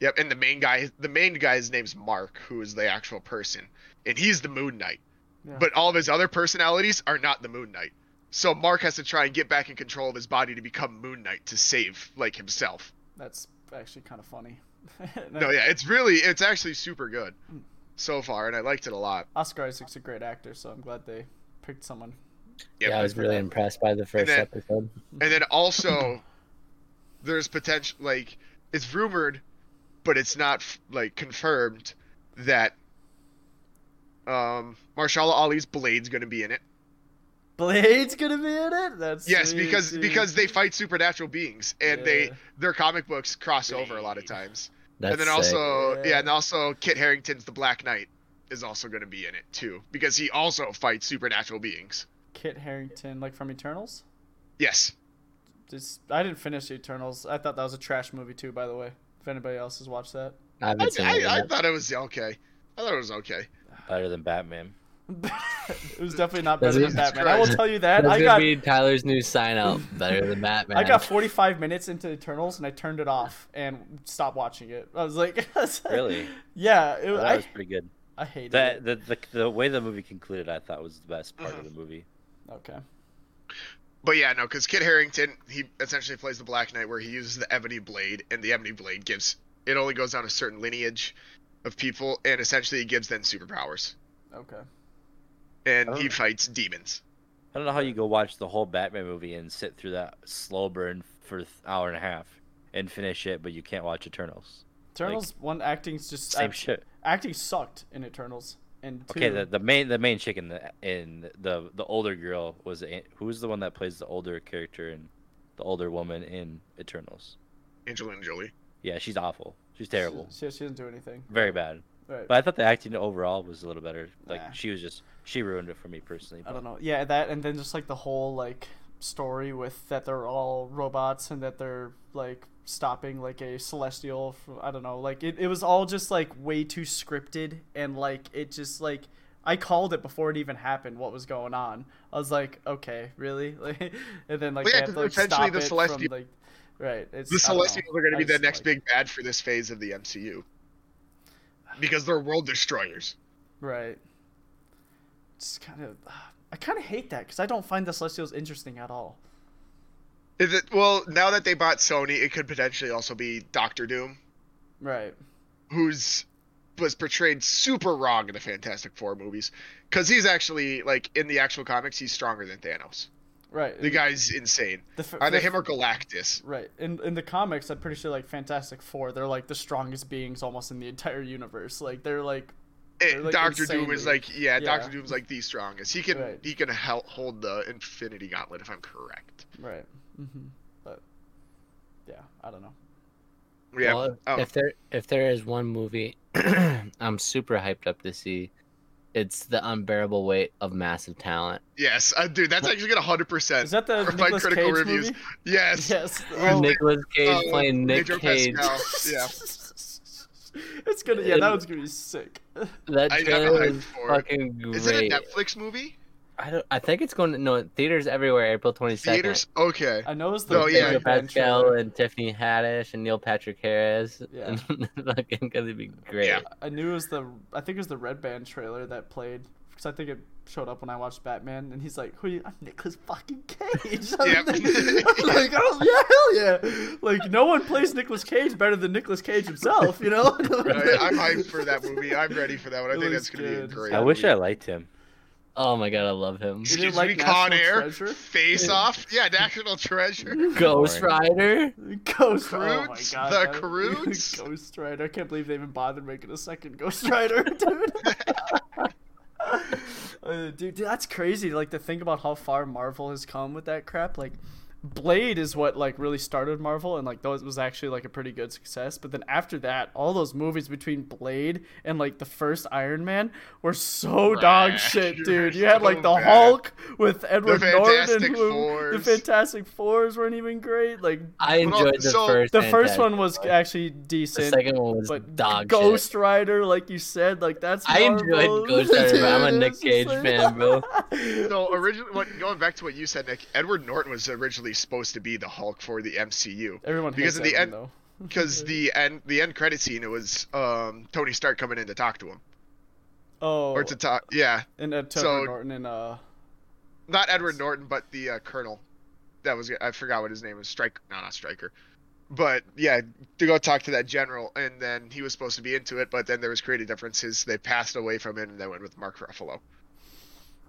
Yep, and the main guy, the main guy's name's Mark, who is the actual person, and he's the Moon Knight. Yeah. But all of his other personalities are not the Moon Knight. So Mark has to try and get back in control of his body to become Moon Knight to save like himself. That's actually kind of funny. No, yeah, it's really, it's actually super good so far, and I liked it a lot. Oscar Isaac's a great actor, so I'm glad they picked someone. Yep. Yeah, I was really impressed by the first then- episode. And then also, there's potential like it's rumored, but it's not like confirmed that um Mahershala Ali's Blade's gonna be in it. Blade's gonna be in it. That's Yes, sweet, because dude. because they fight supernatural beings and they their comic books cross over a lot of times. That's and then sick. also yeah. Yeah. and also Kit Harington's the Black Knight is also gonna be in it too because he also fights supernatural beings. Kit Harrington, like from Eternals. Yes. Just I didn't finish Eternals. I thought that was a trash movie too. By the way, if anybody else has watched that. I I, haven't I, I thought it was okay. I thought it was okay. Better than Batman. It was definitely not better it- than Batman. I will tell you that. That's I got be Tyler's new sign out. Better than Batman. I got 45 minutes into Eternals and I turned it off and stopped watching it. I was like, Really? Yeah, it, was that I, was pretty good. I hated That it. the, the the way the movie concluded, I thought was the best part of the mm-hmm. movie. Okay. But yeah, no, because Kit Harington, he essentially plays the Black Knight, where he uses the Ebony Blade, and the Ebony Blade gives it only goes down a certain lineage of people, and essentially it gives them superpowers, Okay. And he fights demons. I don't know how you go watch the whole Batman movie and sit through that slow burn for an hour and a half and finish it, but you can't watch Eternals. Eternals one acting's just Same act- shit. Acting sucked in Eternals. And two, Okay, the, the main the main chick in the in the the older girl was the, who's the one that plays the older character and the older woman in Eternals. Angelina Jolie. Yeah, she's awful. She's terrible. She, she doesn't do anything. Very bad. Right. But I thought the acting overall was a little better. Like Nah. she was just she ruined it for me personally. But. I don't know. Yeah, that and then just like the whole like story with that they're all robots and that they're like stopping like a celestial from, I don't know. Like it, it was all just like way too scripted and like it just like I called it before it even happened what was going on. I was like, okay, really? Like and then like Well, they yeah, have 'cause to like, essentially stop the it Celestial- from like right. It's The I know. Celestials are going to be the next like- big bad for this phase of the MCU, because they're world destroyers. Right. Just kind of, I kind of hate that because I don't find the Celestials interesting at all. Is it well now that they bought Sony, it could potentially also be Doctor Doom, Right. who's was portrayed super wrong in the Fantastic Four movies, because he's actually like in the actual comics, he's stronger than Thanos. Right. The guy's insane. the Either the- him or Galactus. Right. In in the comics, I'm pretty sure like Fantastic Four, they're like the strongest beings almost in the entire universe. Like they're like like, Doctor Doom is like yeah, yeah. Doctor Doom's like the strongest. He can Right. he can help hold the Infinity Gauntlet if I'm correct. right. Mm-hmm. But yeah, I don't know. Yeah. Well, oh, if there if there is one movie I'm super hyped up to see, it's the unbearable weight of massive talent. yes, uh, dude, that's actually gonna hundred percent. Is that the for Nicolas critical Cage reviews. movie? Yes. Yes. With Oh, Nick- Nicolas Cage uh, playing Nick Pedro Cage. Yeah. it's gonna yeah, that one's gonna be sick. That I- trailer is fucking great. Is it a Netflix movie? I don't. I think it's going to no theaters everywhere. April twenty second. Theaters? Okay. I know it's the No, yeah. Pedro Pascal trailer. and Tiffany Haddish and Neil Patrick Harris. Yeah. Fucking gonna be great. Yeah. I knew it was the I think it was the Red Band trailer that played because I think it showed up when I watched Batman and he's like, "Who? Are you? I'm Nicolas fucking Cage." I'm Yep. like, I'm like, "Oh yeah, hell yeah!" Like no one plays Nicolas Cage better than Nicolas Cage himself, you know. Right, I'm hyped for that movie. I'm ready for that one. I It think looks that's gonna good. be great. I wish I liked him. Oh my god, I love him. Excuse didn't like me, Con Air, Treasure? Face Off, yeah, National Treasure. Ghost Rider. Ghost oh Croods? god, The that- Croods? Ghost Rider. I can't believe they even bothered making a second Ghost Rider, dude. Uh, dude, that's crazy. Like to think about how far Marvel has come with that crap. Like, Blade is what like really started Marvel, and like those was actually like a pretty good success. But then after that, all those movies between Blade and like the first Iron Man were so dog shit, dude. You So had like the bad. Hulk with Edward Fantastic Norton, who the Fantastic Fours weren't even great. Like I enjoyed the so- first. the first one was Four. actually The decent. second one was but dog Ghost shit. Rider, like you said, like that's I enjoyed Ghost Rider, but I'm a Nick Cage fan, bro. So originally, what, going back to what you said, Nick, Edward Norton was originally supposed to be the Hulk for the MCU Everyone Because hates at the end- because the end the end credit scene it was um, Tony Stark coming in to talk to him Oh, or to talk, yeah, and uh, Edward so- Norton and uh, not Edward Norton, but the uh, Colonel. That was I forgot what his name was. Strike, no, not Striker. But yeah, to go talk to that general, and then he was supposed to be into it, but then there was creative differences. They passed away from it, and they went with Mark Ruffalo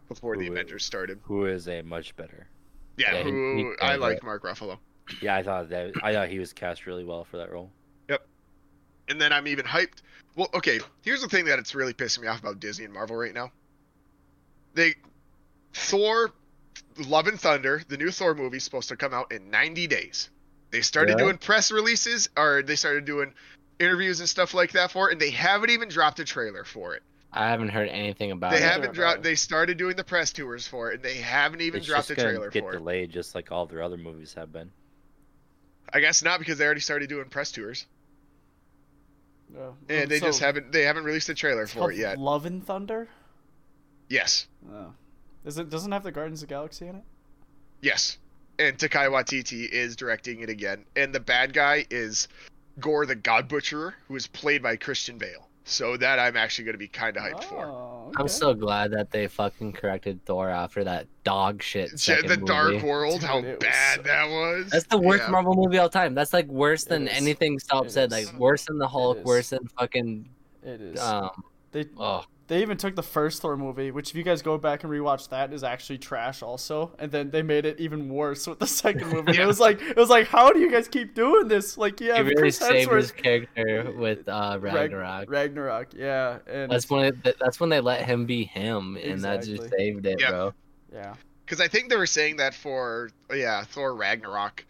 before the Avengers started. Who is a much better? Yeah, Yeah, he- who he I killed like. Mark Ruffalo. Yeah, I thought that I thought he was cast really well for that role. Yep. And then I'm even hyped. Well, okay, here's the thing that it's really pissing me off about Disney and Marvel right now. They Thor Love and Thunder, the new Thor movie is supposed to come out in 90 days. They started Yeah. doing press releases or they started doing interviews and stuff like that for it and they haven't even dropped a trailer for it. I haven't heard anything about They it. They haven't dropped they started doing the press tours for it and they haven't even it's dropped just a gonna trailer get for it. delayed, just like all their other movies have been. I guess not because they already started doing press tours uh, and they so just haven't they haven't released a trailer for it yet. Love and Thunder. Yes. Oh. Is it doesn't have the Guardians of the Galaxy in it? Yes. And Taika Waititi is directing it again. And the bad guy is Gorr the God Butcherer, who is played by Christian Bale. So that I'm actually going to be kind of hyped for. Oh, I'm so glad that they fucking corrected Thor after that dog shit. Ja- second the Dark. World, how Dude, it was bad so- that was. That's the worst Yeah. Marvel movie all time. That's like worse than anything Stop It said. is. Like worse than the Hulk, worse than fucking It is. um. they Oh, they even took the first Thor movie, which if you guys go back and rewatch that is actually trash also, and then they made it even worse with the second movie. Yeah. It was like it was like how do you guys keep doing this? Like yeah, he really Chris saved Hemsworth- his character with uh, Rag- Ragnarok. Ragnarok, yeah, and That's when it, that's when they let him be him, and that just saved it, Yeah. bro. yeah, Because I think they were saying that for, yeah, Thor Ragnarok.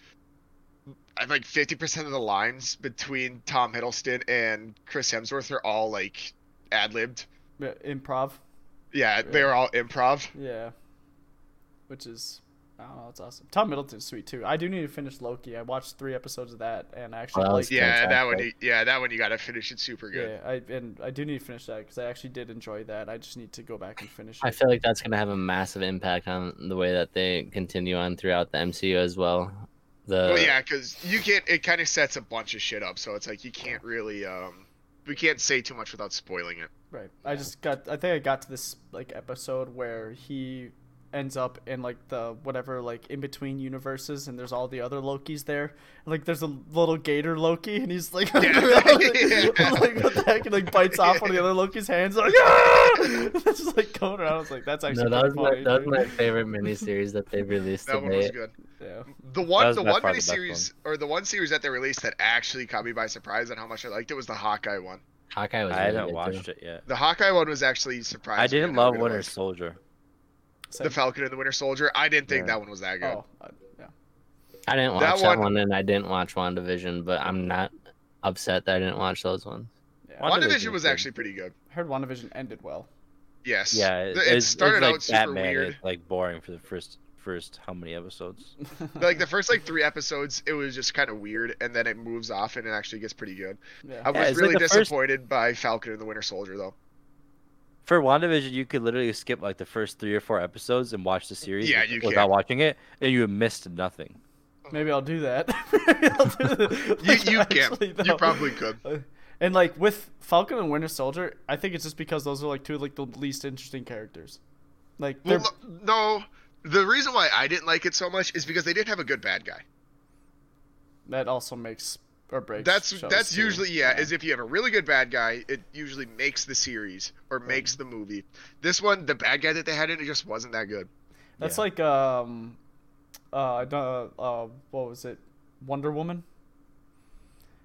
I think 50% of the lines between Tom Hiddleston and Chris Hemsworth are all like ad libbed. Yeah, improv, Yeah, they were all improv. yeah, which is. I don't know, it's awesome. Tom Hiddleston's sweet too. I do need to finish Loki. I watched three episodes of that, and I actually Oh, like. was Yeah, that one. Fantastic. you- Yeah, that one you gotta finish it super good. Yeah, I and I do need to finish that because I actually did enjoy that. I just need to go back and finish it. I feel like that's gonna have a massive impact on the way that they continue on throughout the MCU as well. The Well, yeah, because you can't. It kind of sets a bunch of shit up, so it's like you can't really. um We can't say too much without spoiling it. Right. I just got. I think I got to this like episode where he ends up in like the whatever like in between universes, and there's all the other Lokis there. Like there's a little gator Loki, and he's like, Yeah. like what the heck, and like bites off one of the other Loki's hands, like ah! It's just like going around. I was like, that's actually No, that was pretty my funny. that was my favorite miniseries that they've released That to one was good. Yeah. The one, the one far the best miniseries, or the one series that they released that actually caught me by surprise on how much I liked it was the Hawkeye one. Hawkeye was. I really haven't watched too. it yet. The Hawkeye one was actually surprising. I didn't love good it Winter was. Soldier. The Falcon and the Winter Soldier. I didn't think Yeah. that one was that good. Oh, uh, yeah. I didn't watch that one- one, and I didn't watch WandaVision, but I'm not upset that I didn't watch those ones. yeah. Wanda- WandaVision WandaVision was was actually pretty good. I heard WandaVision ended well. Yes. Yeah, it, it, it's- started it's like out super Batman. weird. It's like boring for the first first how many episodes? Like the first like three episodes, it was just kind of weird, and then it moves off and it actually gets pretty good. Yeah. I was Yeah, it's like really first- disappointed by Falcon and the Winter Soldier though. For WandaVision, you could literally skip like the first three or four episodes and watch the series Yeah, you without can. watching it, and you have missed nothing. Maybe I'll do that. Maybe I'll do that. You Like, you can. actually, You probably could. Uh, And like with Falcon and Winter Soldier, I think it's just because those are like two of like the least interesting characters. Like they're Well, no, the reason why I didn't like it so much is because they didn't have a good bad guy. that also makes or breaks. That's that's too. usually yeah, Is if you have a really good bad guy, it usually makes the series or makes the movie. This one, the bad guy that they had in it just wasn't that good. That's Yeah. like um, uh, I don't- uh, what was it? Wonder Woman.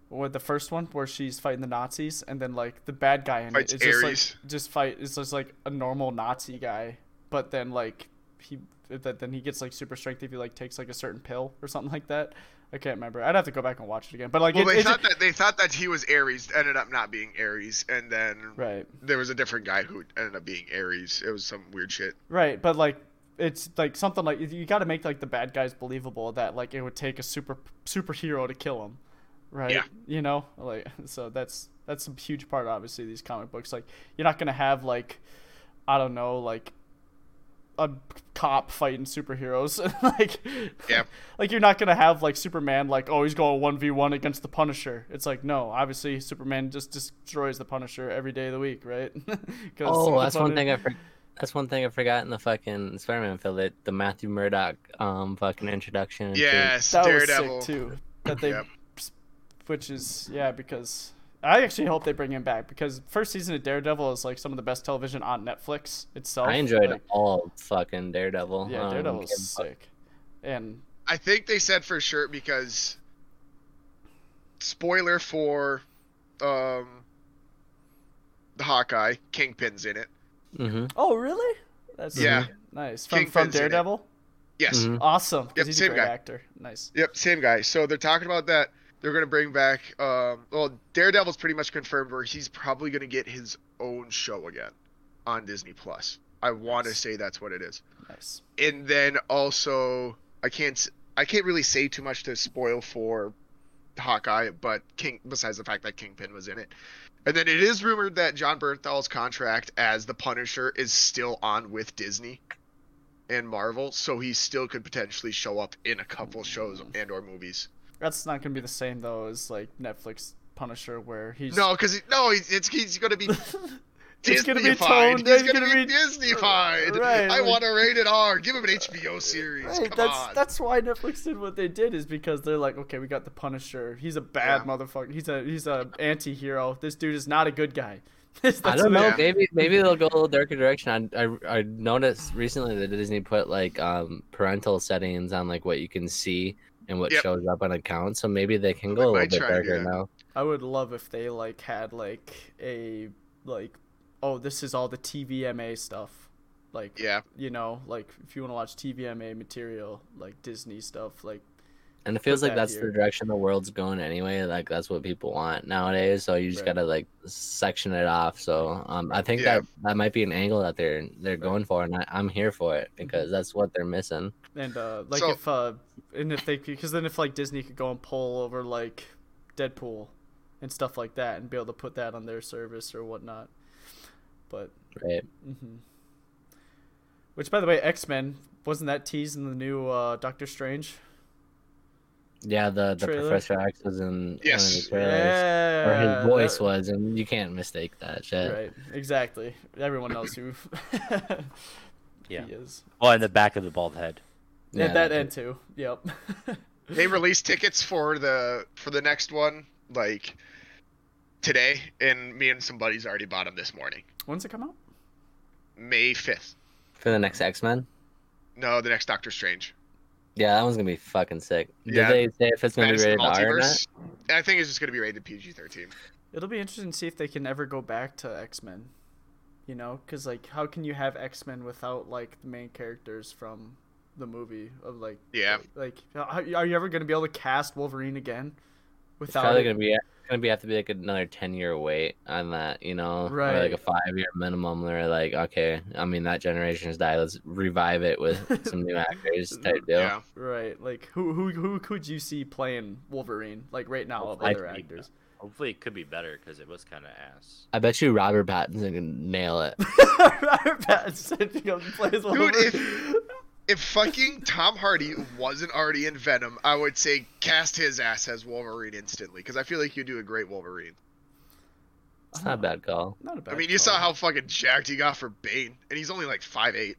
With the first one, where she's fighting the Nazis, and then like the bad guy in Fights it is just like just fight. It's just like a normal Nazi guy, but then like he that then he gets like super strength if he like takes like a certain pill or something like that. I can't remember. I'd have to go back and watch it again. But like, Well, it, they thought that they thought that he was Ares, ended up not being Ares, and then right, there was a different guy who ended up being Ares. It was some weird shit. right. But like, it's like something like you got to make like the bad guys believable that like it would take a super superhero to kill him, right? Yeah. You know, like so that's that's a huge part obviously of these comic books. Like you're not gonna have like I don't know like a cop fighting superheroes like Yeah. like you're not gonna have like superman like oh he's going 1v1 against the punisher it's like no obviously superman just destroys the punisher every day of the week right? Oh, the that's one thing I for- that's one thing I forgot in the fucking Spider-Man film. That the Matthew Murdock um fucking introduction. into- Yes, that Daredevil. was sick too that they Yep. which is yeah because i actually hope they bring him back because first season of daredevil is like some of the best television on netflix itself I enjoyed like, all fucking Daredevil. yeah Um, daredevil is sick and I think they said for sure because spoiler for um the Hawkeye, Kingpin's in it. Mhm. oh really that's Yeah. nice from, from Kingpin's in daredevil Yes. Mhm. awesome 'cause Yep, he's a same great guy. actor nice Yep, same guy. So they're talking about that. They're gonna bring back. Um, well, Daredevil's pretty much confirmed where he's probably gonna get his own show again on Disney Plus. I want to Nice. say that's what it is. nice And then also, I can't. I can't really say too much to spoil for Hawkeye, but King. Besides the fact that Kingpin was in it, and then it is rumored that Jon Bernthal's contract as the Punisher is still on with Disney and Marvel, so he still could potentially show up in a couple shows and or movies. That's not gonna be the same though as like netflix punisher where he's No, because no, he's, it's he's gonna be It's gonna be Disney-fied. toned, He's it's gonna, gonna be be- Disney-fied. Right, I like- want a rated R. Give him an HBO series. Right, Come that's on. that's why Netflix did what they did is because they're like, okay, we got the Punisher. He's a bad Yeah. motherfucker. He's a he's a anti-hero. This dude is not a good guy. I don't know. Yeah. Maybe maybe they'll go a little darker direction. I, I I noticed recently that Disney put like um parental settings on like what you can see and what Yep. shows up on accounts. So maybe they can They go a little bit try to do darker that. now. I would love if they like had like a like, oh, this is all the TVMA stuff. Like, Yeah. you know, like if you want to watch TVMA material, like Disney stuff, like And it feels like that that's here. the direction the world's going anyway. Like that's what people want nowadays. So you just Right. gotta like section it off. So um, I think Yeah. that that might be an angle that they're they're going for, and I, I'm here for it because that's what they're missing. And uh, like So- if uh, and if they because then if like Disney could go and pull over like Deadpool and stuff like that and be able to put that on their service or whatnot. But Right. hmm which by the way, X Men wasn't that teased in the new uh, Doctor Strange? Yeah, the the Trailer? Professor X was in one of Yes. the trailers, Yeah, or his voice that- was, and you can't mistake that shit. Right, exactly. Everyone knows who. Yeah. he is. Oh, and the back of the bald head. Yeah, Yeah, that that end too. Yep. they released tickets for the for the next one like today, and me and some buddies already bought them this morning. When's it come out? May fifth. For the next X Men. No, the next Doctor Strange. Yeah, that one's gonna be fucking sick. Did Yeah. they say if it's gonna Madness be rated R or not? I think it's just gonna be rated PG thirteen. It'll be interesting to see if they can ever go back to X Men. You know, because like, how can you have X Men without like the main characters from the movie of like Yeah. like are you ever gonna be able to cast Wolverine again Without It's probably gonna be it's gonna be have to be like another ten year wait on that, you know, or like a five year minimum. Or like, okay, I mean that generation has died. Let's revive it with some new actors type deal. Yeah. right? Like who who who could you see playing Wolverine like right now of Hopefully other it could be actors? Hopefully, it could be better because it was kind of ass. I bet you Robert Pattinson can nail it. Robert Pattinson comes and plays Dude, Wolverine. if if fucking Tom Hardy wasn't already in Venom, I would say cast his ass as Wolverine instantly because I feel like you do a great Wolverine. It's not a bad call. Not a bad I mean, you saw how fucking jacked he got for Bane, and he's only like five eight.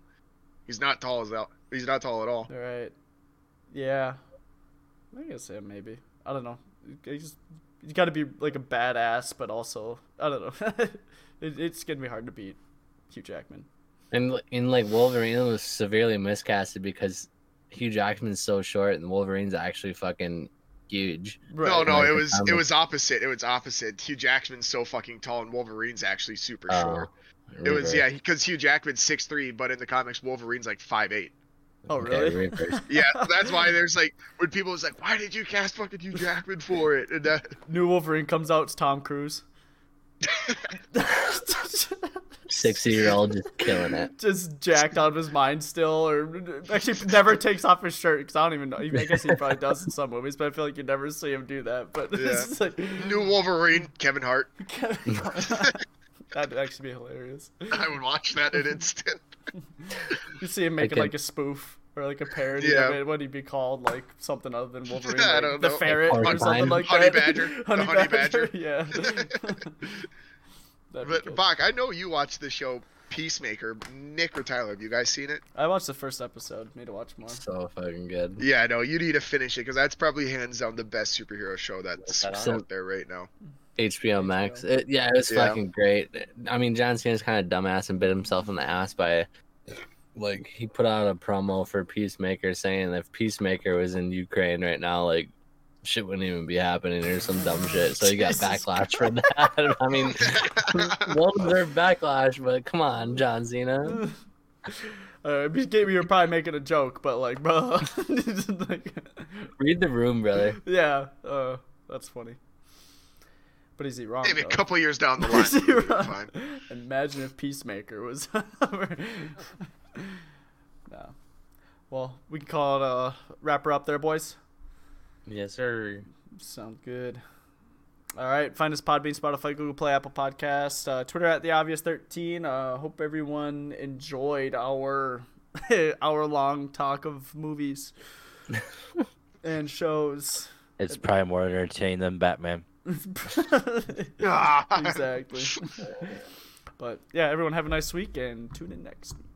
He's not tall as that. He's not tall at all. All right. Yeah. I guess yeah, maybe. I don't know. He's he's got to be like a badass, but also I don't know. it, it's gonna be hard to beat Hugh Jackman. And in like Wolverine was severely miscasted because Hugh Jackman's so short and Wolverine's actually fucking huge. No, no, Like it the was um, it was opposite. It was opposite. Hugh Jackman's so fucking tall, and Wolverine's actually super Oh, short. It was yeah, because Hugh Jackman's six three, but in the comics, Wolverine's like five eight. Oh Okay, really? reverse. Yeah, that's why there's like when people was like, why did you cast fucking Hugh Jackman for it? And that, New Wolverine comes out. It's Tom Cruise. Sixty year old just killing it. Just jacked out of his mind still, or actually never takes off his shirt because I don't even know. I guess he probably does in some movies, but I feel like you never see him do that. But Yeah. it's just like new Wolverine, Kevin Hart. that'd actually be hilarious. I would watch that in instant. You see him making could- like a spoof or like a parody Yeah. of it. What'd he be called? Like something other than Wolverine? I like don't the know. ferret or something like Honey that. badger. The honey, honey badger. badger. Yeah. That'd But good. Bach, I know you watched the show Peacemaker. Nick or Tyler, have you guys seen it? I watched the first episode. Need to watch more. So fucking good. Yeah, I know. You need to finish it because that's probably hands down the best superhero show that's What's that on? out there right now. HBO Max. It, yeah, it was Yeah. fucking great. I mean, John Cena's kind of dumbass and bit himself in the ass by, like, he put out a promo for Peacemaker saying if Peacemaker was in Ukraine right now, like, shit wouldn't even be happening or some dumb shit. So you got Jesus backlash for that. I mean, well deserved backlash, but come on, John Cena. Uh, maybe you're probably making a joke, but like, bro, like, Read the room, brother. yeah, uh, that's funny. But is he wrong? Maybe a couple years down the line. Is he it'll be wrong? fine. Imagine if Peacemaker was. no. Well, we can call it a wrapper up there, boys. Yes, sir. Sound good. All right, find us Podbean, Spotify, Google Play, Apple Podcast, uh, Twitter at the obvious thirteen. Uh, hope everyone enjoyed our hour long talk of movies and shows. It's probably more entertaining than Batman. exactly. but yeah, everyone have a nice week and tune in next week.